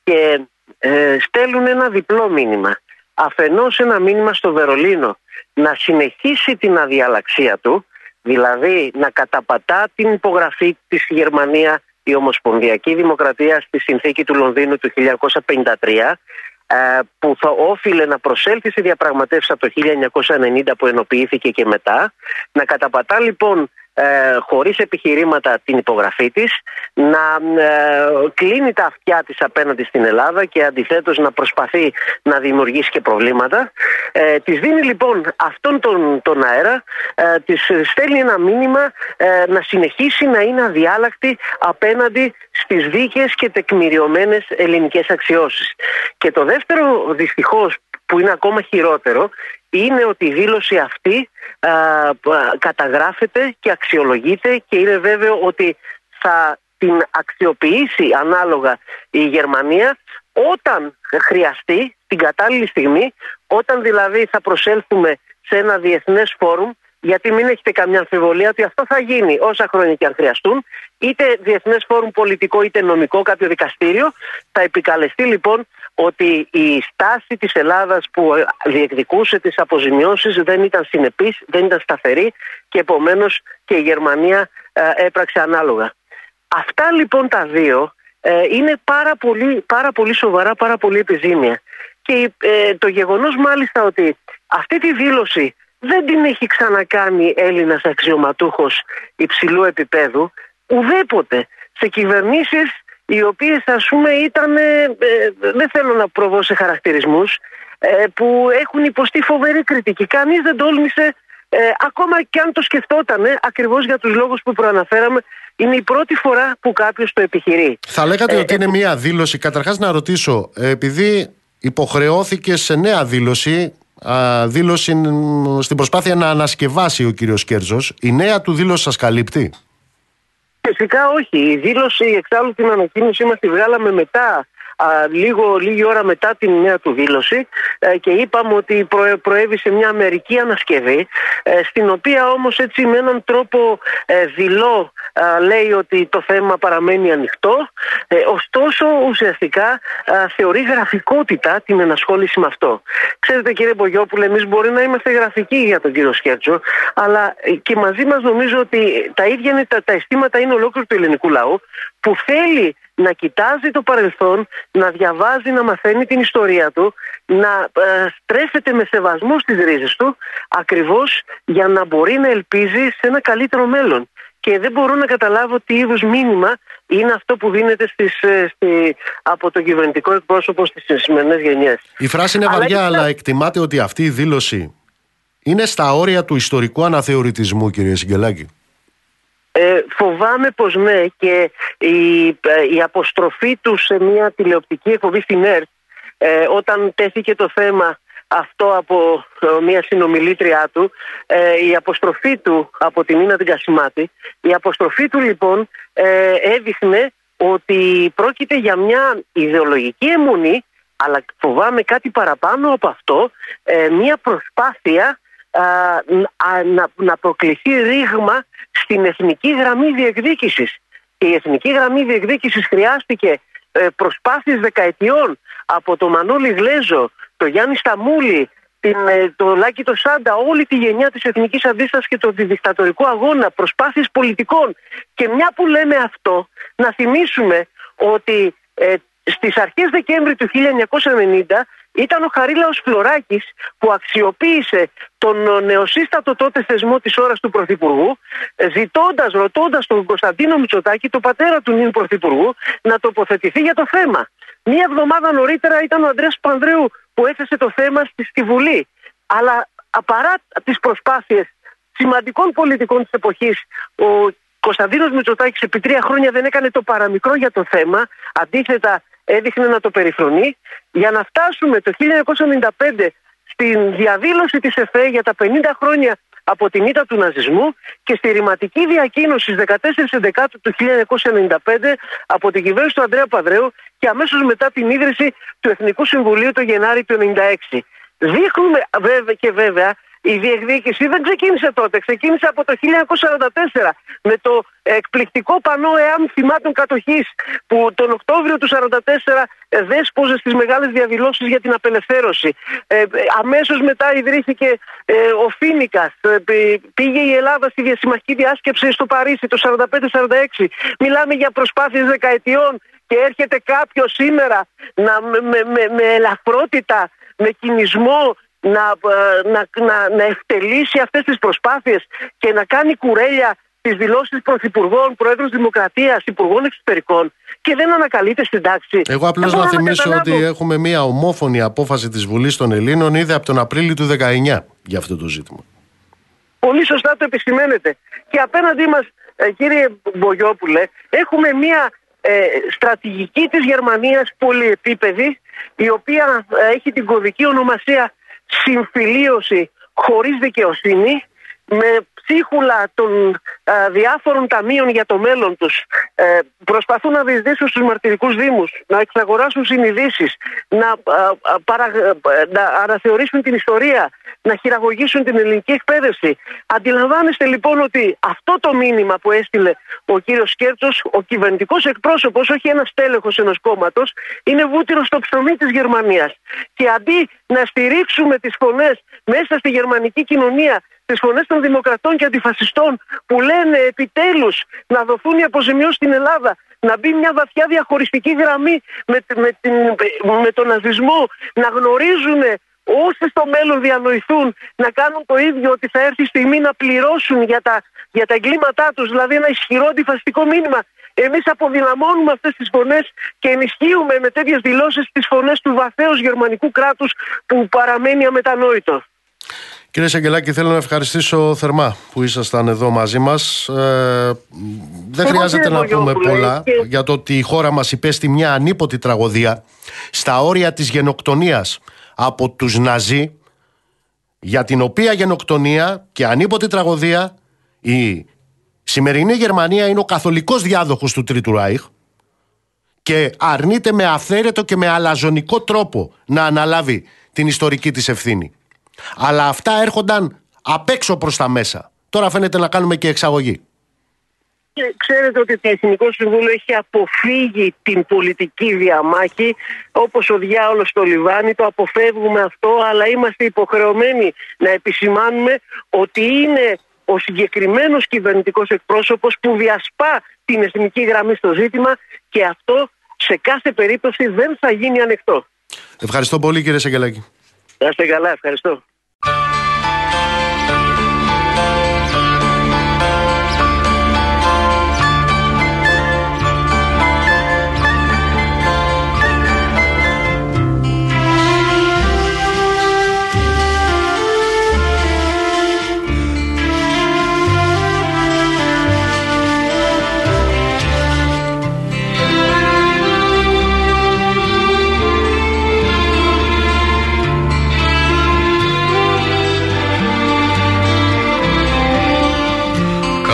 και ε, στέλνουν ένα διπλό μήνυμα. Αφενός ένα μήνυμα στο Βερολίνο να συνεχίσει την αδιαλαξία του, δηλαδή να καταπατά την υπογραφή της Γερμανία η Ομοσπονδιακή Δημοκρατία στη συνθήκη του Λονδίνου του 1953 ε, που θα όφιλε να προσέλθει σε διαπραγματεύσεις από το 1990 που ενοποιήθηκε και μετά. Να καταπατά λοιπόν ε, χωρίς επιχειρήματα την υπογραφή της, να ε, κλείνει τα αυτιά της απέναντι στην Ελλάδα και αντιθέτως να προσπαθεί να δημιουργήσει και προβλήματα. Ε, της δίνει λοιπόν αυτόν τον, τον αέρα, ε, της στέλνει ένα μήνυμα ε, να συνεχίσει να είναι αδιάλακτη απέναντι στις δίκες και τεκμηριωμένες ελληνικές αξιώσεις. Και το δεύτερο δυστυχώς που είναι ακόμα χειρότερο είναι ότι η δήλωση αυτή α, καταγράφεται και αξιολογείται και είναι βέβαιο ότι θα την αξιοποιήσει ανάλογα η Γερμανία όταν χρειαστεί την κατάλληλη στιγμή, όταν δηλαδή θα προσέλθουμε σε ένα διεθνές φόρουμ γιατί μην έχετε καμιά αμφιβολία ότι αυτό θα γίνει όσα χρόνια και αν χρειαστούν, είτε διεθνές φόρουμ πολιτικό είτε νομικό, κάποιο δικαστήριο. Θα επικαλεστεί λοιπόν ότι η στάση της Ελλάδας που διεκδικούσε τις αποζημιώσεις δεν ήταν συνεπής, δεν ήταν σταθερή και επομένως και η Γερμανία ε, έπραξε ανάλογα. Αυτά λοιπόν τα δύο ε, είναι πάρα πολύ, πάρα πολύ σοβαρά, πάρα πολύ επιζήμια. Και ε, το γεγονός μάλιστα ότι αυτή τη δήλωση δεν την έχει ξανακάνει Έλληνας αξιωματούχος υψηλού επίπεδου ουδέποτε σε κυβερνήσεις οι οποίες ας πούμε ήταν, ε, ε, δεν θέλω να προβώ σε χαρακτηρισμούς, ε, που έχουν υποστεί φοβερή κριτική. Κανείς δεν τόλμησε, ακόμα και αν το σκεφτόταν, ακριβώς για τους λόγους που προαναφέραμε, είναι η πρώτη φορά που κάποιος το επιχειρεί. Θα λέγατε ότι είναι μία δήλωση. Καταρχάς να ρωτήσω, επειδή υποχρεώθηκε σε νέα δήλωση δήλωση στην προσπάθεια να ανασκευάσει ο κύριος Κέρζος. Η νέα του δήλωση σας καλύπτει; Φυσικά όχι. Η δήλωση, εξάλλου την ανακοίνωσή μας τη βγάλαμε μετά λίγο, λίγη ώρα μετά την νέα του δήλωση ε, και είπαμε ότι προ, προέβησε μια μερική ανασκευή ε, στην οποία όμως έτσι με έναν τρόπο ε, δηλώ λέει ότι το θέμα παραμένει ανοιχτό ωστόσο ουσιαστικά θεωρεί γραφικότητα την ενασχόληση με αυτό. Ξέρετε κύριε Μπογιόπουλε εμείς μπορεί να είμαστε γραφικοί για τον κύριο Σκέρτσο αλλά και μαζί μας νομίζω ότι τα ίδια είναι, τα, τα αισθήματα είναι ολόκληρο του ελληνικού λαού που θέλει να κοιτάζει το παρελθόν, να διαβάζει, να μαθαίνει την ιστορία του, να ε, στρέφεται με σεβασμό στις ρίζες του, ακριβώς για να μπορεί να ελπίζει σε ένα καλύτερο μέλλον. Και δεν μπορώ να καταλάβω τι είδους μήνυμα είναι αυτό που δίνεται στις, ε, στη, από το κυβερνητικό εκπρόσωπο στις σημερινές γενιές. Η φράση είναι βαριά, αλλά εκτιμάται ότι αυτή η δήλωση είναι στα όρια του ιστορικού αναθεωρητισμού, κύριε Σιγκελάκη. Ε, φοβάμαι πως ναι και η, ε, η αποστροφή τους σε μια τηλεοπτική εκπομπή στην ΕΡΤ ε, όταν τέθηκε το θέμα αυτό από ε, μια συνομιλήτριά του η αποστροφή του από την Ίνα την Κασιμάτη η αποστροφή του λοιπόν έδειχνε ότι πρόκειται για μια ιδεολογική αιμονή αλλά φοβάμαι κάτι παραπάνω από αυτό μια προσπάθεια να, να προκληθεί ρήγμα στην εθνική γραμμή διεκδίκησης. Η εθνική γραμμή διεκδίκησης χρειάστηκε ε, προσπάθειες δεκαετιών από το Μανώλη Γλέζο, το Γιάννη Σταμούλη, την, ε, το Λάκη το Σάντα, όλη τη γενιά της εθνικής αντίστασης και το δικτατορικό αγώνα, προσπάθειες πολιτικών. Και μια που λέμε αυτό, να θυμίσουμε ότι ε, στις αρχές Δεκέμβρη του 1990 ήταν ο Χαρίλαος Φλωράκης που αξιοποίησε τον νεοσύστατο τότε θεσμό της ώρας του Πρωθυπουργού ζητώντας, ρωτώντας τον Κωνσταντίνο Μητσοτάκη, τον πατέρα του νυν Πρωθυπουργού να τοποθετηθεί για το θέμα. Μία εβδομάδα νωρίτερα ήταν ο Ανδρέας Πανδρέου που έθεσε το θέμα στη Βουλή. Αλλά παρά τις προσπάθειες σημαντικών πολιτικών της εποχής ο Κωνσταντίνος Μητσοτάκης επί τρία χρόνια δεν έκανε το παραμικρό για το θέμα. Αντίθετα, έδειχνε να το περιφρονεί. Για να φτάσουμε το 1995 στην διαδήλωση της ΕΦΕ για τα 50 χρόνια από την ήττα του ναζισμού και στη ρηματική διακοίνωση 14 Δεκάτου του 1995 από την κυβέρνηση του Ανδρέα Παδρέου και αμέσως μετά την ίδρυση του Εθνικού Συμβουλίου το Γενάρη του 1996. Δείχνουμε βέβαια και βέβαια η διεκδίκηση δεν ξεκίνησε τότε, ξεκίνησε από το 1944 με το εκπληκτικό πανό εάμ θυμάτων κατοχής που τον Οκτώβριο του 1944 δέσποζε στις μεγάλες διαδηλώσεις για την απελευθέρωση. Ε, αμέσως μετά ιδρύθηκε ε, ο Φίνικας, ε, πήγε η Ελλάδα στη διασυμμαχική διάσκεψη στο Παρίσι το 45-46. Μιλάμε για προσπάθειες δεκαετιών και έρχεται κάποιος σήμερα να, με, με, με ελαφρότητα, με κινησμό να, ε, να, να, να ευτελίσει αυτές τις προσπάθειες και να κάνει κουρέλια τις δηλώσεις πρωθυπουργών, πρόεδρος Δημοκρατίας, υπουργών εξωτερικών και δεν ανακαλείται στην τάξη. Εγώ απλώς να θυμίσω ότι έχουμε μια ομόφωνη απόφαση της Βουλής των Ελλήνων ήδη από τον Απρίλιο του 19 για αυτό το ζήτημα. Πολύ σωστά το επισημαίνετε. Και απέναντί μας, ε, κύριε Μπογιόπουλε, έχουμε μια ε, στρατηγική της Γερμανίας πολυεπίπεδη, η οποία έχει την κωδική ονομασία συμφιλίωση χωρίς δικαιοσύνη με ψίχουλα των διάφορων ταμείων για το μέλλον τους ε, προσπαθούν να διεισδύσουν στους μαρτυρικούς δήμους να εξαγοράσουν συνειδήσεις να, παρα, να αναθεωρήσουν την ιστορία να χειραγωγήσουν την ελληνική εκπαίδευση. Αντιλαμβάνεστε λοιπόν ότι αυτό το μήνυμα που έστειλε ο κύριος Σκέρτσος ο κυβερνητικός εκπρόσωπος όχι ένας τέλεχος ενός κόμματος είναι βούτυρο στο ψωμί της Γερμανίας. Και αντί να στηρίξουμε τις φωνές μέσα στη γερμανική κοινωνία τι φωνές των δημοκρατών και αντιφασιστών που λένε επιτέλους να δοθούν οι αποζημιώσεις στην Ελλάδα, να μπει μια βαθιά διαχωριστική γραμμή με, με, την, με τον ναζισμό, να γνωρίζουν όσοι στο μέλλον διανοηθούν να κάνουν το ίδιο ότι θα έρθει η στιγμή να πληρώσουν για τα, για τα εγκλήματά τους, δηλαδή ένα ισχυρό αντιφασιστικό μήνυμα. Εμείς αποδυναμώνουμε αυτές τις φωνές και ενισχύουμε με τέτοιες δηλώσεις τις φωνές του βαθέως γερμανικού κράτους που παραμένει αμετανόητο. Κύριε Σαγγελάκη, θέλω να ευχαριστήσω θερμά που ήσασταν εδώ μαζί μας. Ε, δεν χρειάζεται να πούμε πολλά για το ότι η χώρα μας υπέστη μια ανίποτη τραγωδία στα όρια της γενοκτονίας από τους Ναζί για την οποία γενοκτονία και ανίποτη τραγωδία η σημερινή Γερμανία είναι ο καθολικός διάδοχος του Τρίτου Ράιχ και αρνείται με αυθαίρετο και με αλαζονικό τρόπο να αναλάβει την ιστορική της ευθύνη. Αλλά αυτά έρχονταν απ' έξω προς τα μέσα. Τώρα φαίνεται να κάνουμε και εξαγωγή. Και ξέρετε ότι το Εθνικό Συμβούλιο έχει αποφύγει την πολιτική διαμάχη όπως ο διάολος στο Λιβάνι, το αποφεύγουμε αυτό αλλά είμαστε υποχρεωμένοι να επισημάνουμε ότι είναι ο συγκεκριμένος κυβερνητικός εκπρόσωπος που διασπά την εθνική γραμμή στο ζήτημα και αυτό σε κάθε περίπτωση δεν θα γίνει ανεκτό. Ευχαριστώ πολύ κύριε Σεγγελάκη. Να είστε καλά, ευχαριστώ.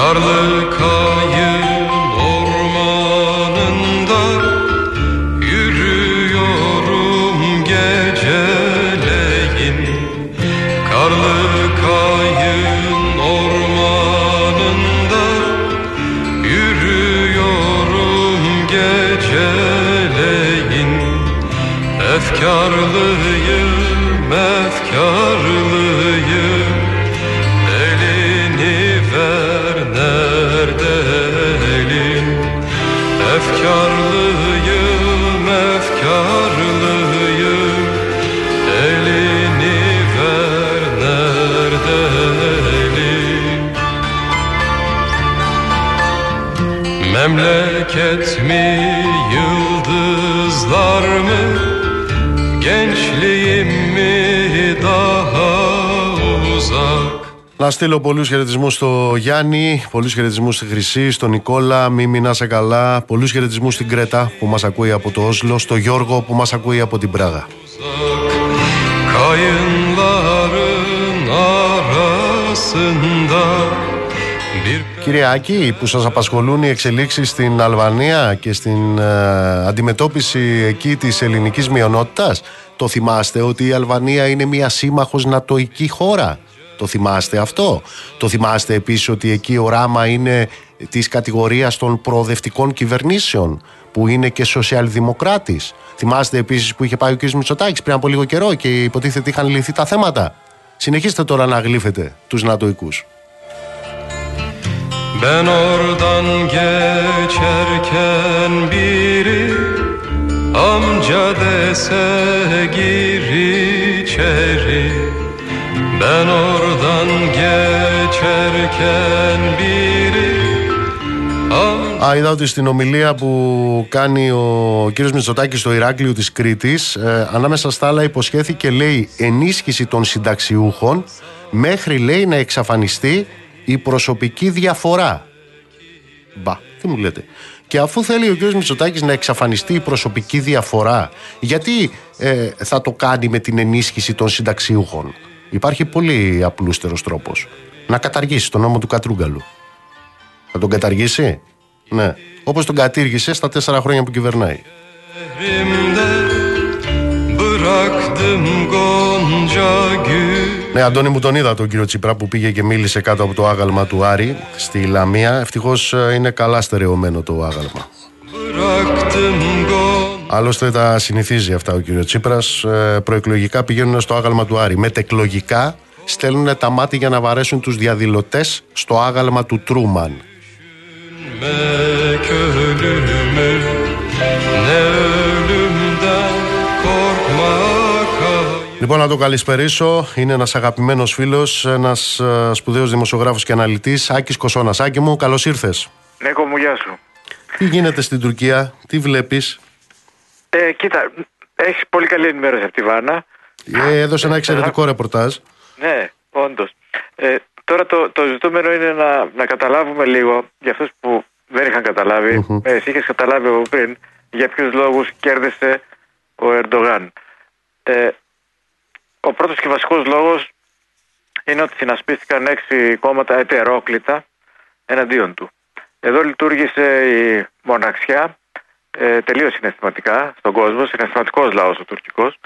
Karlı Memleket mi, yıldızlar mı; Gençliğim mi daha uzak; Να στείλω πολλούς χαιρετισμούς στο Γιάννη, πολλούς χαιρετισμούς στη Χρυσή, στον Νικόλα, μη να σε καλά. Πολλούς χαιρετισμούς στην Κρέτα που μας ακούει από το Όσλο, στο Γιώργο που μας ακούει από την Πράγα. Kayınların arasında bir Κύριε Άκη, που σας απασχολούν οι εξελίξεις στην Αλβανία και στην ε, αντιμετώπιση εκεί της ελληνικής μειονότητας, το θυμάστε ότι η Αλβανία είναι μια σύμμαχος νατοική χώρα; Το θυμάστε αυτό; Το θυμάστε επίσης ότι εκεί ο Ράμα είναι της κατηγορίας των προοδευτικών κυβερνήσεων που είναι και σοσιαλδημοκράτης; Θυμάστε επίσης που είχε πάει ο κ. Μητσοτάκης πριν από λίγο καιρό και υποτίθεται είχαν λυθεί τα θέματα; Συνεχίστε τώρα να γλύφετε τους νατοικούς. Ben oradan geçerken biri Amca dese gir içeri. Ben oradan geçerken biri Amca Α, είδα ότι στην ομιλία που κάνει ο κύριος Μητσοτάκης στο Ηράκλειο της Κρήτης ε, ανάμεσα στα άλλα υποσχέθηκε λέει ενίσχυση των συνταξιούχων μέχρι λέει να εξαφανιστεί η προσωπική διαφορά. Μπα, τι μου λέτε. Και αφού θέλει ο κύριος Μητσοτάκης να εξαφανιστεί η προσωπική διαφορά γιατί ε, θα το κάνει με την ενίσχυση των συνταξιούχων; Υπάρχει πολύ απλούστερος τρόπος. Να καταργήσει τον νόμο του Κατρούγκαλου. Θα τον καταργήσει; Ναι. Όπως τον κατήργησε στα τέσσερα χρόνια που κυβερνάει. Elimde bıraktım gonca gül Ναι, Αντώνη μου τον είδα τον κύριο Τσίπρα που πήγε και μίλησε κάτω από το άγαλμα του Άρη στη Λαμία. Ευτυχώς είναι καλά στερεωμένο το άγαλμα. Bıraktım gonca Άλλωστε τα συνηθίζει αυτά ο κύριος Τσίπρας. Προεκλογικά πηγαίνουν στο άγαλμα του Άρη. Μετεκλογικά στέλνουν τα μάτια για να βαρέσουν τους διαδηλωτές στο άγαλμα του Τρούμαν. Λοιπόν, να το καλησπερίσω. Είναι ένας αγαπημένος φίλος, ένας σπουδαίος δημοσιογράφος και αναλυτής, Άκης Κοσόνα. Άκη μου, καλώς ήρθες. Νίκο μου, γεια σου. Τι γίνεται στην Τουρκία, τι βλέπεις; Ε, κοίτα, έχεις πολύ καλή ενημέρωση από τη Βάνα. Ε, έδωσε ένα εξαιρετικό ρεπορτάζ. Ναι, όντως. Ε, τώρα το, το ζητούμενο είναι να, να καταλάβουμε λίγο για αυτούς που δεν είχαν καταλάβει. Μμμ. Ε, εσύ είχες καταλάβει από πριν για ποιους λόγους κέρδισε ο Ερντογάν. Ε, ο πρώτος και βασικός λόγος είναι ότι συνασπίστηκαν έξι κόμματα ετερόκλητα εναντίον του. Εδώ λειτουργήσε η μοναξιά ε, τελείως συναισθηματικά στον κόσμο, συναισθηματικός λαός ο τουρκικός.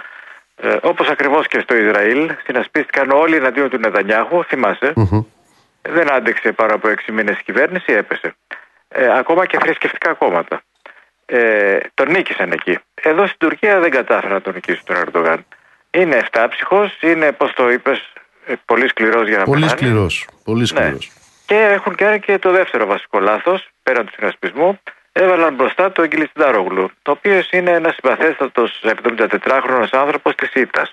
Ε, Όπως ακριβώς και στο Ισραήλ, συνασπίστηκαν όλοι εναντίον του Νετανιάχου, θυμάσαι. Μμμ. Δεν άντεξε πάρα από έξι μήνες η κυβέρνηση, έπεσε. Ε, ακόμα και θρησκευτικά κόμματα. Ε, τον νίκησαν εκεί. Εδώ στην Τουρκία δεν κατάφερε να τον νικήσει τον Ερντογάν. Είναι εφτάψυχος, είναι, πώς το είπες, πολύ σκληρός για να Πολύ πεθάνει. σκληρός. Πολύ Ναι. σκληρός. Και έχουν κάνει και το δεύτερο βασικό λάθος, πέραν του συνασπισμού. Έβαλαν μπροστά το Εγγυλιστάρογλου, το οποίο είναι ένας συμπαθέστατος 74χρονο άνθρωπος της ΣΥΤΑ.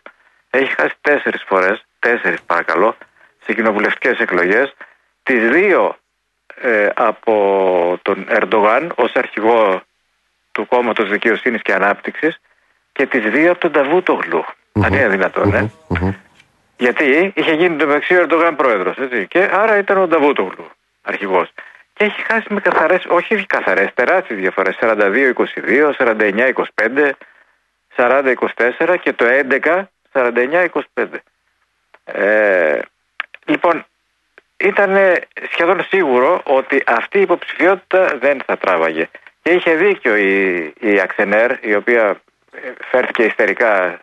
Έχει χάσει τέσσερις φορές, τέσσερις παρακαλώ, σε κοινοβουλευτικές εκλογές. Τις δύο ε, από τον Ερντογάν ως αρχηγό του κόμματος Δικαιοσύνης και Ανάπτυξης και τις δύο από τον Ταβούτογλου. Αν είναι δυνατόν, ε. Γιατί είχε γίνει το μεταξύ ο Ερντογάν πρόεδρος. Και άρα ήταν ο Νταβούτογλου αρχηγός. Και έχει χάσει με καθαρές, όχι καθαρές, τεράστιες διαφορές. 42-22, 49-25, 40-24 και το 11 49-25. Ε, λοιπόν, ήταν σχεδόν σίγουρο ότι αυτή η υποψηφιότητα δεν θα τράβαγε. Και είχε δίκιο η, η Αξενέρ, η οποία ε, φέρθηκε ιστερικά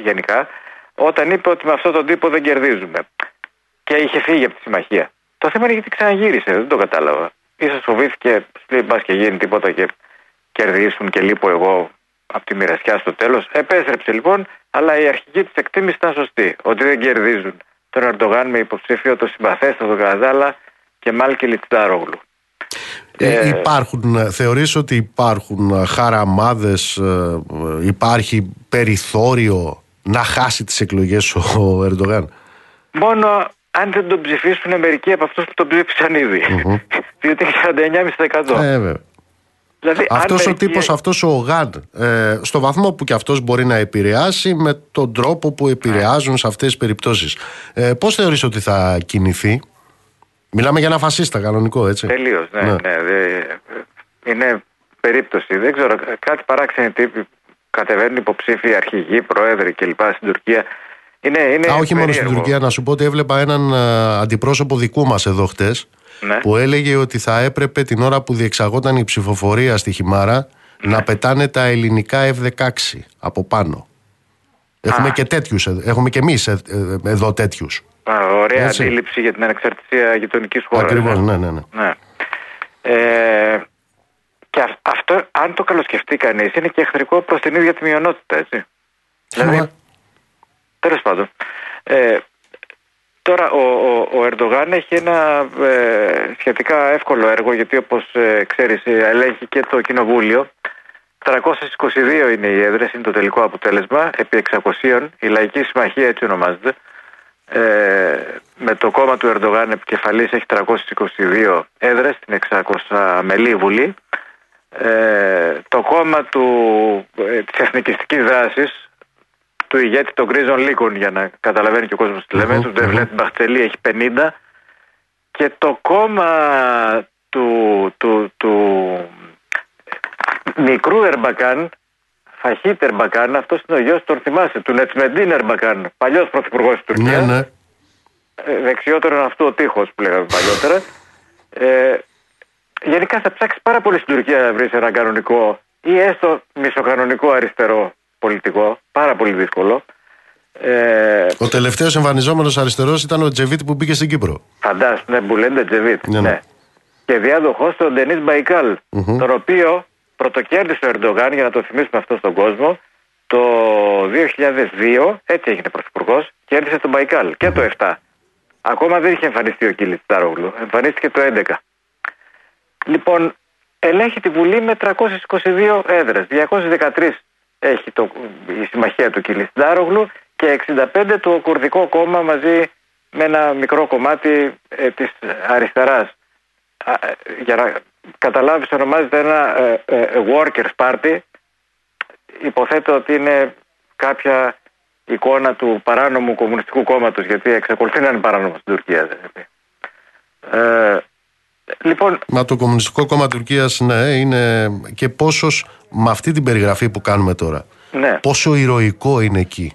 γενικά, όταν είπε ότι με αυτόν τον τύπο δεν κερδίζουμε. Και είχε φύγει από τη συμμαχία. Το θέμα είναι γιατί ξαναγύρισε, δεν το κατάλαβα. σω φοβήθηκε, λέει μπας και γίνει τίποτα και κερδίσουν και λείπω εγώ από τη μοιρασιά στο τέλος. Επέστρεψε λοιπόν, αλλά η αρχική της εκτίμηση ήταν σωστή. Ότι δεν κερδίζουν τον Ερντογάν με υποψήφιο το συμπαθέστατο Γαζάλα και Μάλκη Λιτσντάρογλου. Ε, ε, υπάρχουν, θεωρείς ότι υπάρχουν χαραμάδες, ε, υπάρχει περιθώριο να χάσει τις εκλογές ο Ερντογάν. Μόνο αν δεν τον ψηφίσουν μερικοί από αυτούς που τον ψήφισαν ήδη. Mm-hmm. Διότι είναι 49,5%. Ε, Δηλαδή, αυτός ο τύπος, αυτός ο Γαν, ε, στο βαθμό που και αυτός μπορεί να επηρεάσει με τον τρόπο που επηρεάζουν σε αυτές τις περιπτώσεις. Ε, πώς θεωρείς ότι θα κινηθεί; Μιλάμε για ένα φασίστα κανονικό, έτσι. Τελείως, ναι, ναι. ναι είναι περίπτωση. Δεν ξέρω, κάτι παράξενοι τύποι κατεβαίνουν υποψήφοι, αρχηγοί, πρόεδροι κλπ. στην Τουρκία. Είναι, είναι Α, όχι μόνο στην Τουρκία, να σου πω ότι έβλεπα έναν αντιπρόσωπο δικού μας εδώ χτες ναι. που έλεγε ότι θα έπρεπε την ώρα που διεξαγόταν η ψηφοφορία στη Χιμάρα να ναι. πετάνε τα ελληνικά F-16 από πάνω. Έχουμε και τέτοιους, έχουμε και εμείς ε, ε, εδώ τέτοιους. Α, ωραία Έτσι. αντίληψη για την ανεξαρτησία γειτονικής χώρας. Ακριβώς, ναι, ναι. ναι. ναι. Ε, και αυτό, αν το καλοσκεφτεί κανείς, είναι και εχθρικό προς την ίδια τη μειονότητα, έτσι. Δηλαδή, τέλος πάντων. Ε, Τώρα ο, ο, ο Ερντογάν έχει ένα ε, σχετικά εύκολο έργο γιατί όπως ε, ξέρεις ε, ελέγχει και το κοινοβούλιο 322 είναι οι έδρες, είναι το τελικό αποτέλεσμα επί 600 η Λαϊκή Συμμαχία έτσι ονομάζεται ε, με το κόμμα του Ερντογάν επικεφαλής έχει 322 έδρες στην 600 μελή βουλή ε, το κόμμα του, ε, της εθνικιστικής δράσης του ηγέτη των γκρίζων λύκων για να καταλαβαίνει και ο κόσμος τι λέμε, του Ντεβλέτ Μπαχτελή έχει 50 και το κόμμα του, του, του μικρού Ερμπακάν, Φαχίτ Ερμπακάν, αυτός είναι ο γιος, τον θυμάσαι, του Νετσμεντίν Ερμπακάν, παλιός πρωθυπουργός της Τουρκίας. Ναι, ναι. Ε, δεξιότερο αυτό ο τείχος που λέγαμε παλιότερα. Ε, γενικά θα ψάξει πάρα πολύ στην Τουρκία να βρει ένα κανονικό ή έστω μισοκανονικό αριστερό πολιτικό, πάρα πολύ δύσκολο. Ε, ο τελευταίος εμφανιζόμενος αριστερός ήταν ο Τζεβίτ που μπήκε στην Κύπρο. Φαντάζομαι, ναι, Μπουλέντε Τζεβίτ. Ναι, ναι. ναι. Και διάδοχος του Ντενή Μπαϊκάλ, mm-hmm. τον οποίο πρωτοκέρδισε ο Ερντογάν, για να το θυμίσουμε αυτό στον κόσμο, το 2002, έτσι έγινε πρωθυπουργός, κέρδισε τον Μπαϊκάλ και το 7. Ακόμα δεν είχε εμφανιστεί ο Κίλιτς Τάρογλου. Εμφανίστηκε το 11. Λοιπόν, ελέγχει τη Βουλή με 322 έδρες. 213 έχει το, η συμμαχία του Κιλιστάρογλου και 65 το κουρδικό κόμμα μαζί με ένα μικρό κομμάτι ε, της αριστεράς. Ε, για να καταλάβεις ονομάζεται ένα ε, ε, workers party. Υποθέτω ότι είναι κάποια εικόνα του παράνομου κομμουνιστικού κόμματος γιατί εξακολουθεί να είναι παράνομος στην Τουρκία. Ε, Λοιπόν... Μα το Κομμουνιστικό Κόμμα Τουρκίας, ναι, είναι και πόσος με αυτή την περιγραφή που κάνουμε τώρα. Ναι. Πόσο ηρωικό είναι εκεί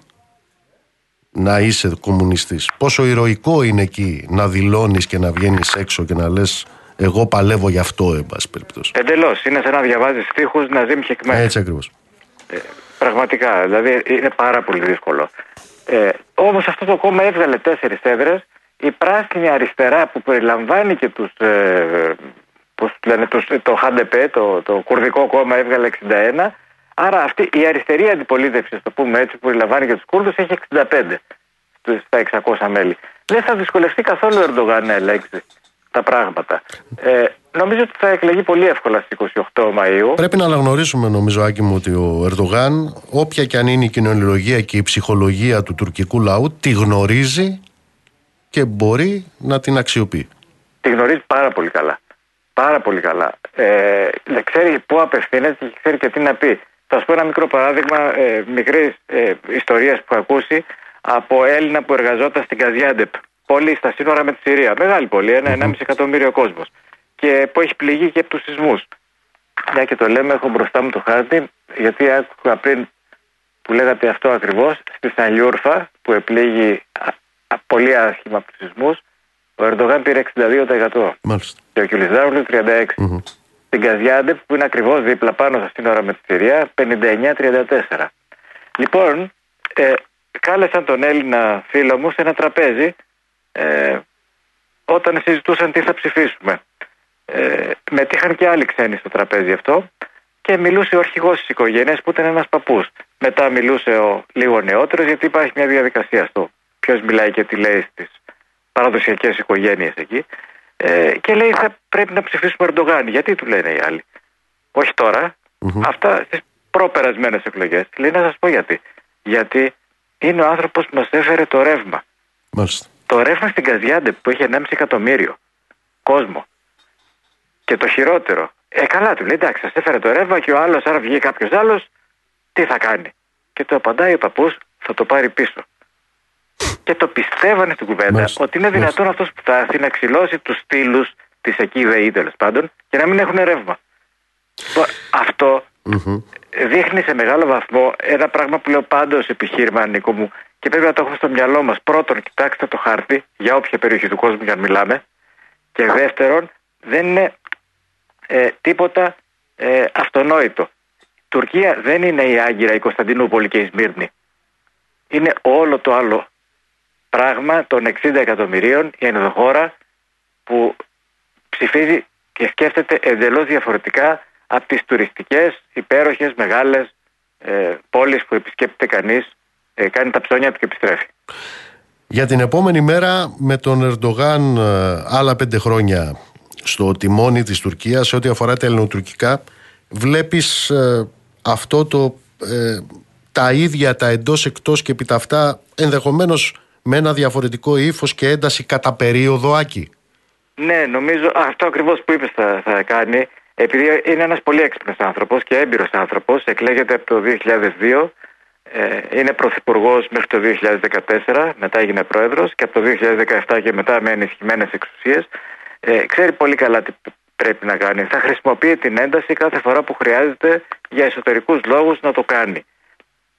να είσαι κομμουνιστής. Πόσο ηρωικό είναι εκεί να δηλώνεις και να βγαίνεις έξω και να λες εγώ παλεύω γι' αυτό, εν πάση περιπτώσει. Εντελώς. Είναι σαν να διαβάζεις τείχου να ζεις χεκμένα. Έτσι ακριβώς. Ε, πραγματικά. Δηλαδή είναι πάρα πολύ δύσκολο. Ε, Όμως αυτό το κόμμα έβγαλε τέσσερις έδρες η πράσινη αριστερά που περιλαμβάνει και τους, ε, πώς λένε, τους, το ΧΑΝΤΕΠΕ, το, το κουρδικό κόμμα έβγαλε 61. Άρα αυτή η αριστερή αντιπολίτευση, το πούμε έτσι, που περιλαμβάνει και τους Κούρδους έχει 65 στα 600 μέλη. Δεν θα δυσκολευτεί καθόλου ο Ερντογάν να ελέγξει τα πράγματα. Ε, νομίζω ότι θα εκλεγεί πολύ εύκολα στις 28 Μαΐου. Πρέπει να αναγνωρίσουμε, νομίζω, Άκη μου, ότι ο Ερντογάν, όποια και αν είναι η κοινωνιολογία και η ψυχολογία του τουρκικού λαού, τη γνωρίζει και μπορεί να την αξιοποιεί. Τη γνωρίζει πάρα πολύ καλά. Πάρα πολύ καλά. Ε, ξέρει πού απευθύνεται και ξέρει και τι να πει. Θα σου πω ένα μικρό παράδειγμα ε, μικρής ε, ιστορίας που έχω ακούσει από Έλληνα που εργαζόταν στην Καζιάντεπ. Πόλη στα σύνορα με τη Συρία. Μεγάλη πόλη, ένα, ένα μισή εκατομμύριο κόσμος. Και που έχει πληγεί και από τους σεισμούς. Μια και το λέμε, έχω μπροστά μου το χάρτη, γιατί άκουγα πριν που λέγατε αυτό ακριβώς, στη Σανλιούρφα που επλήγει α, α, πολύ άσχημα από τους σεισμούς, ο Ερντογάν πήρε 62%. Μάλιστα. Και ο Κιλιζάρουλου 36%. Μμμ. Στην Καζιάντεπ που είναι ακριβώς δίπλα πάνω στα σύνορα με τη Συρία 59-34. Λοιπόν, ε, κάλεσαν τον Έλληνα φίλο μου σε ένα τραπέζι ε, όταν συζητούσαν τι θα ψηφίσουμε. Ε, μετήχαν και άλλοι ξένοι στο τραπέζι αυτό και μιλούσε ο αρχηγός της οικογένειας που ήταν ένας παππούς. Μετά μιλούσε ο λίγο νεότερος, γιατί υπάρχει μια διαδικασία στο ποιος μιλάει και τι λέει στις παραδοσιακές οικογένειες εκεί. Ε, και λέει θα πρέπει να ψηφίσουμε Ερντογάν. Γιατί του λένε οι άλλοι. Όχι τώρα, αυτά στις προπερασμένες εκλογές. Λέει να σας πω γιατί. Γιατί είναι ο άνθρωπος που μας έφερε το ρεύμα. Μάλιστα. Το ρεύμα στην Καζιάντε που έχει 1,5 εκατομμύριο κόσμο. Και το χειρότερο. Ε, καλά του λέει εντάξει, σας έφερε το ρεύμα και ο άλλος, άρα βγει κάποιος άλλος, τι θα κάνει. Και του απαντάει ο παππούς, θα το πάρει πίσω. Και το πιστεύανε στην κουβέντα Μάλιστα. ότι είναι δυνατόν αυτός που θα έρθει να ξυλώσει τους στήλους της εκεί ΔΕΗ τέλος πάντων και να μην έχουν ρεύμα. Το- Αυτό Μμμ. δείχνει σε μεγάλο βαθμό ένα πράγμα που λέω πάντα ως επιχείρημα, Νίκο μου, και πρέπει να το έχουμε στο μυαλό μας. Πρώτον, κοιτάξτε το χάρτη για όποια περιοχή του κόσμου για να μιλάμε. Και δεύτερον, δεν είναι ε, τίποτα ε, αυτονόητο. Η Τουρκία δεν είναι η Άγκυρα, η Κωνσταντινούπολη και η Σμύρνη. Είναι όλο το άλλο πράγμα των 60 εκατομμυρίων η ενδοχώρα που ψηφίζει και σκέφτεται εντελώς διαφορετικά από τις τουριστικές, υπέροχες, μεγάλες ε, πόλεις που επισκέπτεται κανείς, ε, κάνει τα ψώνια του και επιστρέφει. Για την επόμενη μέρα με τον Ερντογάν ε, άλλα πέντε χρόνια στο τιμόνι της Τουρκίας σε ό,τι αφορά τα ελληνοτουρκικά βλέπεις ε, αυτό το ε, τα ίδια τα εντός εκτός και επί τα αυτά ενδεχομένως με ένα διαφορετικό ύφος και ένταση κατά περίοδο Άκη. Ναι, νομίζω α, αυτό ακριβώς που είπες θα, θα κάνει. Επειδή είναι ένας πολύ έξυπνος άνθρωπος και έμπειρος άνθρωπος, εκλέγεται από το 2002, ε, είναι πρωθυπουργός μέχρι το 2014, μετά έγινε πρόεδρος και από το 2017 και μετά με ενισχυμένες εξουσίες. Ε, ξέρει πολύ καλά τι πρέπει να κάνει. Θα χρησιμοποιεί την ένταση κάθε φορά που χρειάζεται για εσωτερικούς λόγους να το κάνει.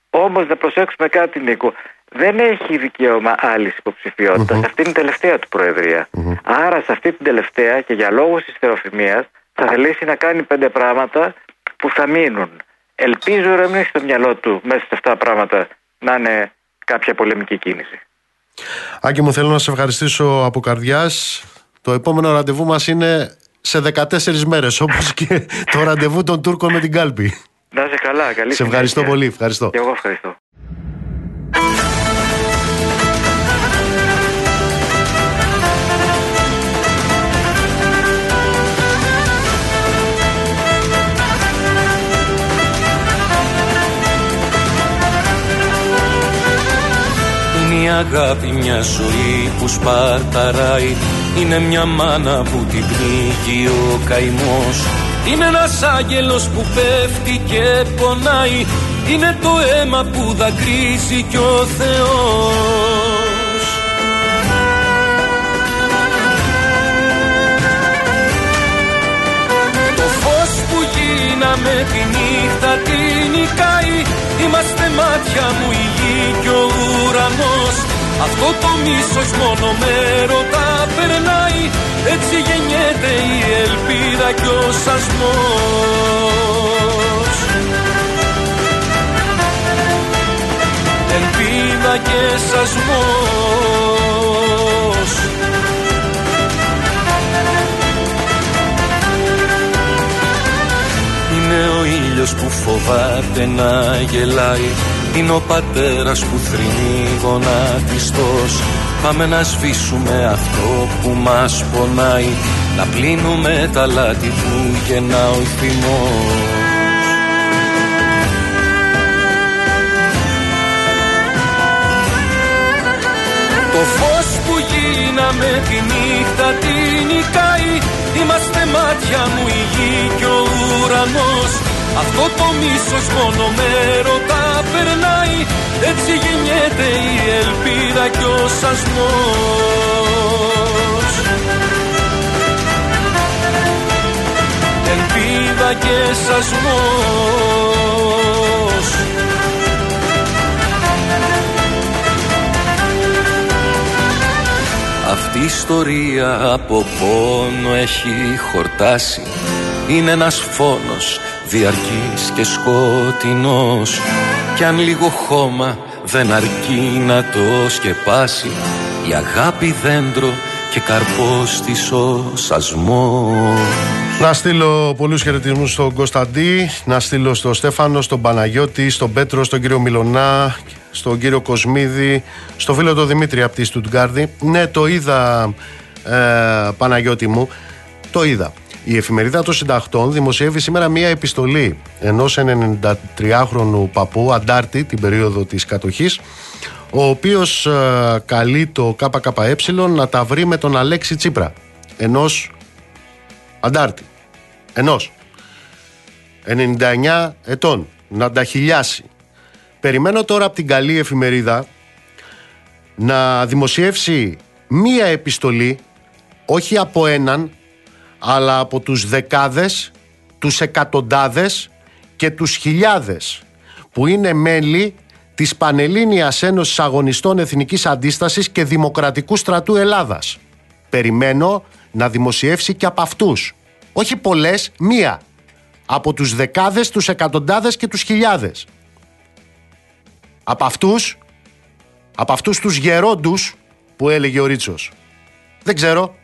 Όμως να προσέξουμε κάτι, Νίκο. Δεν έχει δικαίωμα άλλη υποψηφιότητα. Σε αυτή την τελευταία του προεδρία. Άρα, σε αυτή την τελευταία και για λόγους ιστεροφημία θα θελήσει να κάνει πέντε πράγματα που θα μείνουν. Ελπίζω να μην έχεις στο μυαλό του μέσα σε αυτά τα πράγματα να είναι κάποια πολεμική κίνηση. Άκη μου θέλω να σε ευχαριστήσω από καρδιάς. Το επόμενο ραντεβού μας είναι σε 14 μέρες όπως και το ραντεβού των Τούρκων με την κάλπη. Να είσαι καλά, καλή Σε ευχαριστώ συνέχεια. πολύ. Ευχαριστώ. Και εγώ ευχαριστώ. Είναι η αγάπη μια ζωή που σπαρταράει. Είναι μια μάνα που την πνίγει ο καημός. Είναι ένας άγγελος που πέφτει και πονάει. Είναι το αίμα που δακρύζει κι ο Θεός. Το φως που γίναμε τη νύχτα τη νικάει Είμαστε μάτια μου η γη και ο ουρανός. Αυτό το μίσος μόνο με ρωτά περνάει. Έτσι γεννιέται η ελπίδα και ο σασμός. Ελπίδα και σασμός Είναι ο ήλιος που φοβάται να γελάει. Είναι ο πατέρας που θρυνεί γονατιστός Πάμε να σβήσουμε αυτό που μας πονάει. Να πλύνουμε τα λάθη που γεννά ο θυμός. Το φως που γίναμε τη νύχτα την νικάει Είμαστε μάτια μου η γη και ο ουρανός. Αυτό το μίσος μόνο με ρωτά περνάει. Έτσι γεννιέται η ελπίδα και ο σασμός. Ελπίδα και σασμός Αυτή η ιστορία από πόνο έχει χορτάσει. Είναι ένας φόνος διαρκής και σκοτεινός. Κι αν λίγο χώμα δεν αρκεί να το σκεπάσει Η αγάπη δέντρο και καρπός της ο σασμός Να στείλω πολλούς χαιρετισμούς στον Κωνσταντή, να στείλω στον Στέφανο, στον Παναγιώτη, στον Πέτρο, στον κύριο Μιλονά, στον κύριο Κοσμίδη, στο φίλο του Δημήτρη από τη Στουτγκάρδη. Ναι, το είδα, ε, Παναγιώτη μου, το είδα. Η εφημερίδα των συντακτών δημοσιεύει σήμερα μία επιστολή ενός 93χρονου παππού, αντάρτη, την περίοδο της κατοχής, ο οποίος ε, καλεί το ΚΚΕ να τα βρει με τον Αλέξη Τσίπρα, ενός αντάρτη, ενός. 99 ετών, να τα χιλιάσει. Περιμένω τώρα από την καλή εφημερίδα να δημοσιεύσει μία επιστολή, όχι από έναν, αλλά από τους δεκάδες, τους εκατοντάδες και τους χιλιάδες που είναι μέλη της Πανελλήνιας Ένωσης Αγωνιστών Εθνικής Αντίστασης και Δημοκρατικού Στρατού Ελλάδας. Περιμένω να δημοσιεύσει και από αυτούς. Όχι πολλές, μία. Από τους δεκάδες, τους εκατοντάδες και τους χιλιάδες. Από αυτούς, από αυτούς τους γερόντους που έλεγε ο Ρίτσος. Δεν ξέρω,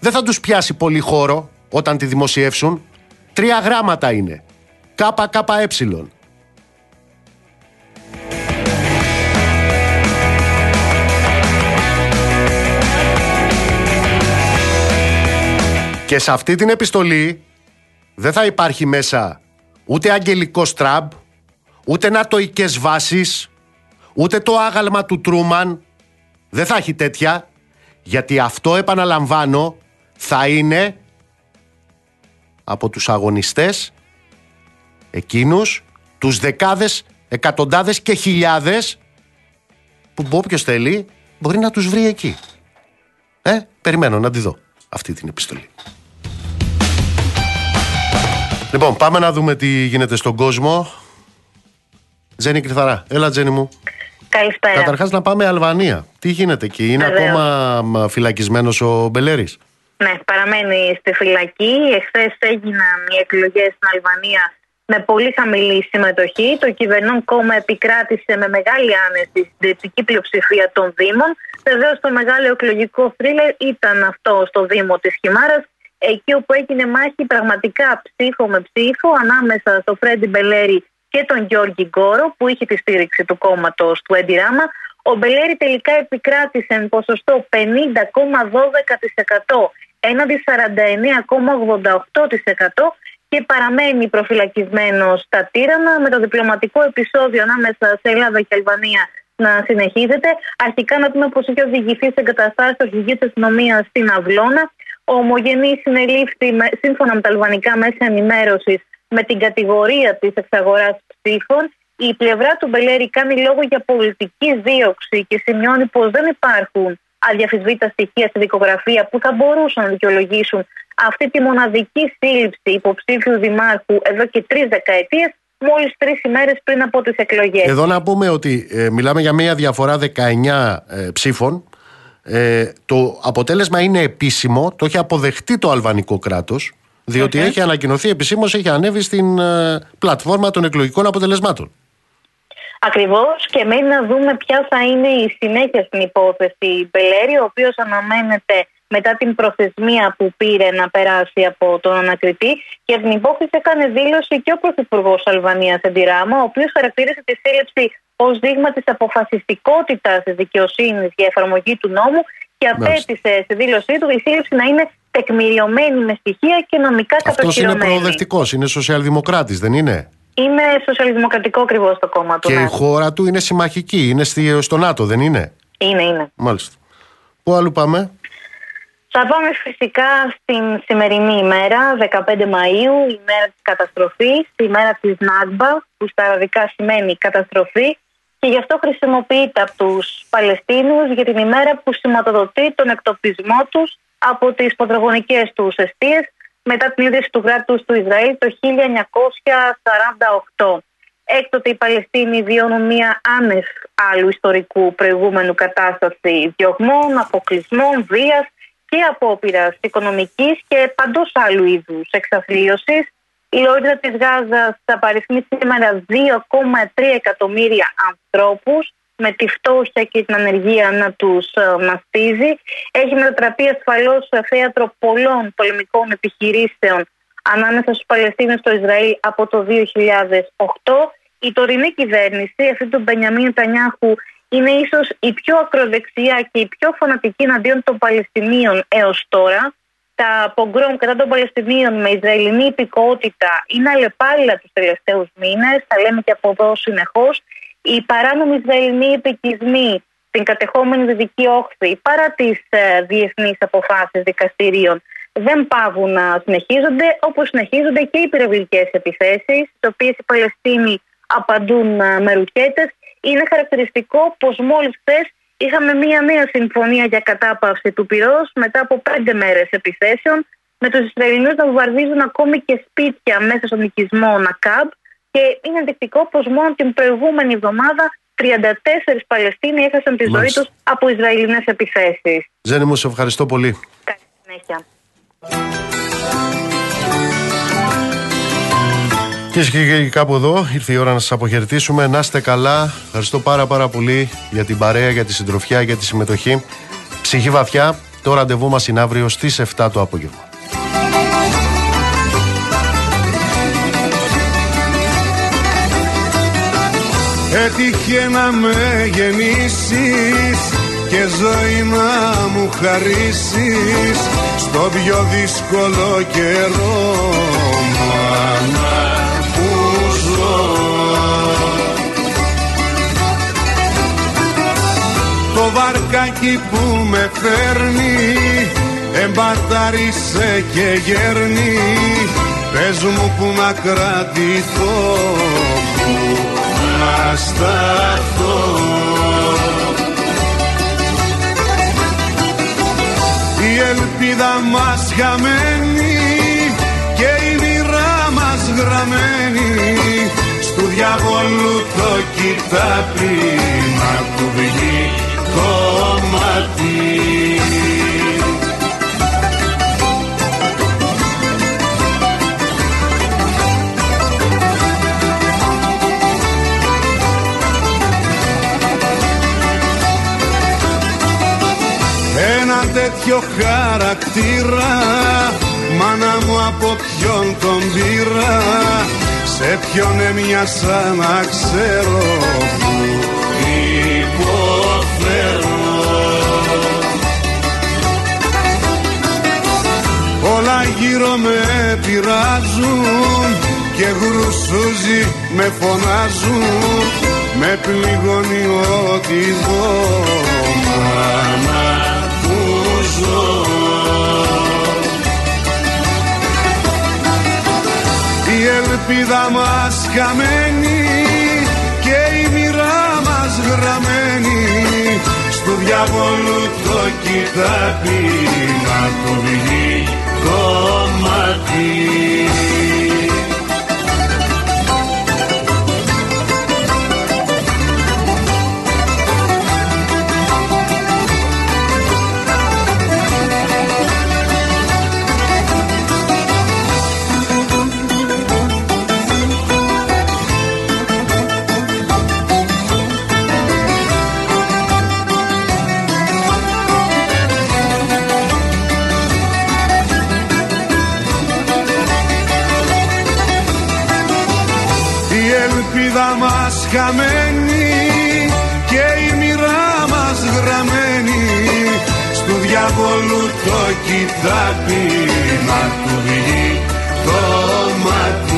δεν θα τους πιάσει πολύ χώρο όταν τη δημοσιεύσουν. Τρία γράμματα είναι. ΚΚΕ. Και σε αυτή την επιστολή δεν θα υπάρχει μέσα ούτε αγγελικό στραμπ, ούτε νατοικές βάσεις, ούτε το άγαλμα του Τρούμαν. Δεν θα έχει τέτοια, γιατί αυτό επαναλαμβάνω θα είναι από τους αγωνιστές εκείνους, τους δεκάδες, εκατοντάδες και χιλιάδες που όποιος θέλει μπορεί να τους βρει εκεί. Ε, περιμένω να τη δω αυτή την επιστολή. Λοιπόν, πάμε να δούμε τι γίνεται στον κόσμο. Τζένι Κρυθαρά. Έλα, Τζένι μου. Καλησπέρα. Καταρχάς, να πάμε Αλβανία. Τι γίνεται εκεί, Είναι Βεβαίως. ακόμα φυλακισμένος ο Μπελέρης; Ναι, παραμένει στη φυλακή. Εχθές έγιναν οι εκλογέ στην Αλβανία με πολύ χαμηλή συμμετοχή. Το κυβερνών κόμμα επικράτησε με μεγάλη άνεση στην συντριπτική πλειοψηφία των Δήμων. Βεβαίως, το μεγάλο εκλογικό θρίλερ ήταν αυτό στο Δήμο της Χιμάρας, εκεί όπου έγινε μάχη πραγματικά ψήφο με ψήφο ανάμεσα στο Φρέντι Μπελέρη και τον Γιώργη Γκόρο, που είχε τη στήριξη του κόμματος του Έντι Ράμα. Ο Μπελέρη τελικά επικράτησε με ποσοστό 50,12% έναντι 49,88% και παραμένει προφυλακισμένος στα Τύρανα με το διπλωματικό επεισόδιο ανάμεσα σε Ελλάδα και Αλβανία να συνεχίζεται. Αρχικά να πούμε πως έχει οδηγηθεί σε εγκαταστάσεις του αρχηγείου της αστυνομίας στην Αυλώνα. Ο ομογενή συνελήφθη με- σύμφωνα με τα αλβανικά μέσα ενημέρωσης με την κατηγορία της εξαγοράς ψήφων. Η πλευρά του Μπελέρη κάνει λόγο για πολιτική δίωξη και σημειώνει πως δεν υπάρχουν αδιαφυσβήτητα στοιχεία στη δικογραφία που θα μπορούσαν να δικαιολογήσουν αυτή τη μοναδική σύλληψη υποψήφιου δημάρχου εδώ και τρεις δεκαετίες, μόλις τρεις ημέρες πριν από τις εκλογές. Εδώ να πούμε ότι ε, μιλάμε για μια διαφορά 19 ε, ψήφων. Ε, το αποτέλεσμα είναι επίσημο, το έχει αποδεχτεί το αλβανικό κράτος, διότι έχει ανακοινωθεί επισήμως, έχει ανέβει στην ε, πλατφόρμα των εκλογικών αποτελεσμάτων. Ακριβώς και μένει να δούμε ποια θα είναι η συνέχεια στην υπόθεση Μπελέρη, ο οποίος αναμένεται μετά την προθεσμία που πήρε να περάσει από τον ανακριτή. Και την υπόθεση έκανε δήλωση και ο Πρωθυπουργός Αλβανίας Εντιράμα, ο οποίος χαρακτήρισε τη σύλληψη ως δείγμα της αποφασιστικότητας της δικαιοσύνης για εφαρμογή του νόμου και απέτησε στη δήλωσή του η σύλληψη να είναι τεκμηριωμένη με στοιχεία και νομικά Αυτός είναι κατοχυρωμένη. προοδευτικός, είναι σοσιαλδημοκράτης, δεν είναι; Είναι σοσιαλδημοκρατικό ακριβώς το κόμμα του. Και ναι. η χώρα του είναι συμμαχική, είναι στη- στο ΝΑΤΟ, δεν είναι; Είναι, είναι. Μάλιστα. Πού αλλού πάμε; Θα πάμε φυσικά στην σημερινή ημέρα, 15 Μαΐου, η μέρα της καταστροφής, η μέρα της Νάγκμπα, που στα αραβικά σημαίνει καταστροφή και γι' αυτό χρησιμοποιείται από τους Παλαιστίνους για την ημέρα που σηματοδοτεί τον εκτοπισμό τους από τις πατρογονικές τους αιστείες μετά την ίδρυση του κράτους του Ισραήλ το 1948. Έκτοτε οι Παλαιστίνοι βιώνουν μία άνευ άλλου ιστορικού προηγούμενου κατάσταση διωγμών, αποκλεισμών, βίας και απόπειρας οικονομικής και παντός άλλου είδους εξαθλίωσης. Η λόριδα της Γάζας θα παριθμεί σήμερα 2,3 εκατομμύρια ανθρώπους με τη φτώχεια και την ανεργία να τους ε, μαστίζει. Έχει μετατραπεί ασφαλώς σε θέατρο πολλών πολεμικών επιχειρήσεων ανάμεσα στους Παλαιστίνους στο Ισραήλ από το 2008. Η τωρινή κυβέρνηση, αυτή του Μπενιαμίν Τανιάχου, είναι ίσως η πιο ακροδεξιά και η πιο φανατική εναντίον των Παλαιστινίων έως τώρα. Τα πογκρόμ κατά των Παλαιστινίων με Ισραηλινή υπηκότητα είναι αλλεπάλληλα τους τελευταίους μήνες, τα λέμε και από εδώ συνεχώς. Οι παράνομοι Ισραηλινοί επικισμοί στην κατεχόμενη Δυτική Όχθη παρά τις ε, διεθνείς αποφάσεις δικαστηρίων δεν πάβουν να συνεχίζονται όπως συνεχίζονται και οι πυρευλικές επιθέσεις τις οποίες οι Παλαιστίνοι απαντούν ε, με ρουκέτες είναι χαρακτηριστικό πως μόλις χθες είχαμε μία νέα συμφωνία για κατάπαυση του πυρός μετά από πέντε μέρες επιθέσεων με τους Ισραηλινούς να βομβαρδίζουν ακόμη και σπίτια μέσα στον οικισμό Νακάμπ και είναι ενδεικτικό πως μόνο την προηγούμενη εβδομάδα 34 Παλαιστίνοι έχασαν τη ζωή Μάλιστα. τους από Ισραηλινές επιθέσεις. Ζένη μου, σε ευχαριστώ πολύ. Καλή συνέχεια. Κυρίε και κύριοι, κάπου εδώ ήρθε η ώρα να σας αποχαιρετήσουμε. Να είστε καλά. Ευχαριστώ πάρα πάρα πολύ για την παρέα, για τη συντροφιά, για τη συμμετοχή. Ψυχή βαθιά. Το ραντεβού μας είναι αύριο στις 7 το απόγευμα. Έτυχε να με γεννήσεις και ζωή να μου χαρίσεις στο πιο δύσκολο καιρό μάνα βαρκάκι που με φέρνει. Εμπατάρισε και γέρνει. Πες μου που να κρατηθώ. Που να σταθώ. Η ελπίδα μας χαμένη και η μοίρα μας γραμμένη. Στου διαβόλου το κοιτάπι να του βγει κομμάτι. Ένα τέτοιο χαρακτήρα Μάνα μου από ποιον τον πήρα Σε ποιον έμοιασα να ξέρω γύρω με πειράζουν Και γρουσούζι με φωνάζουν. Με πληγώνει ό,τι δω Μάνα που ζω. Η ελπίδα μας χαμένη Και η μοίρα μας γραμμένη. Στου διαβόλου το κοιτάπι Να του βγει δωμάτιο χαμένη και η μοίρα μας γραμμένη στο διαβολού το κοιτάπι να του βγει το μάτι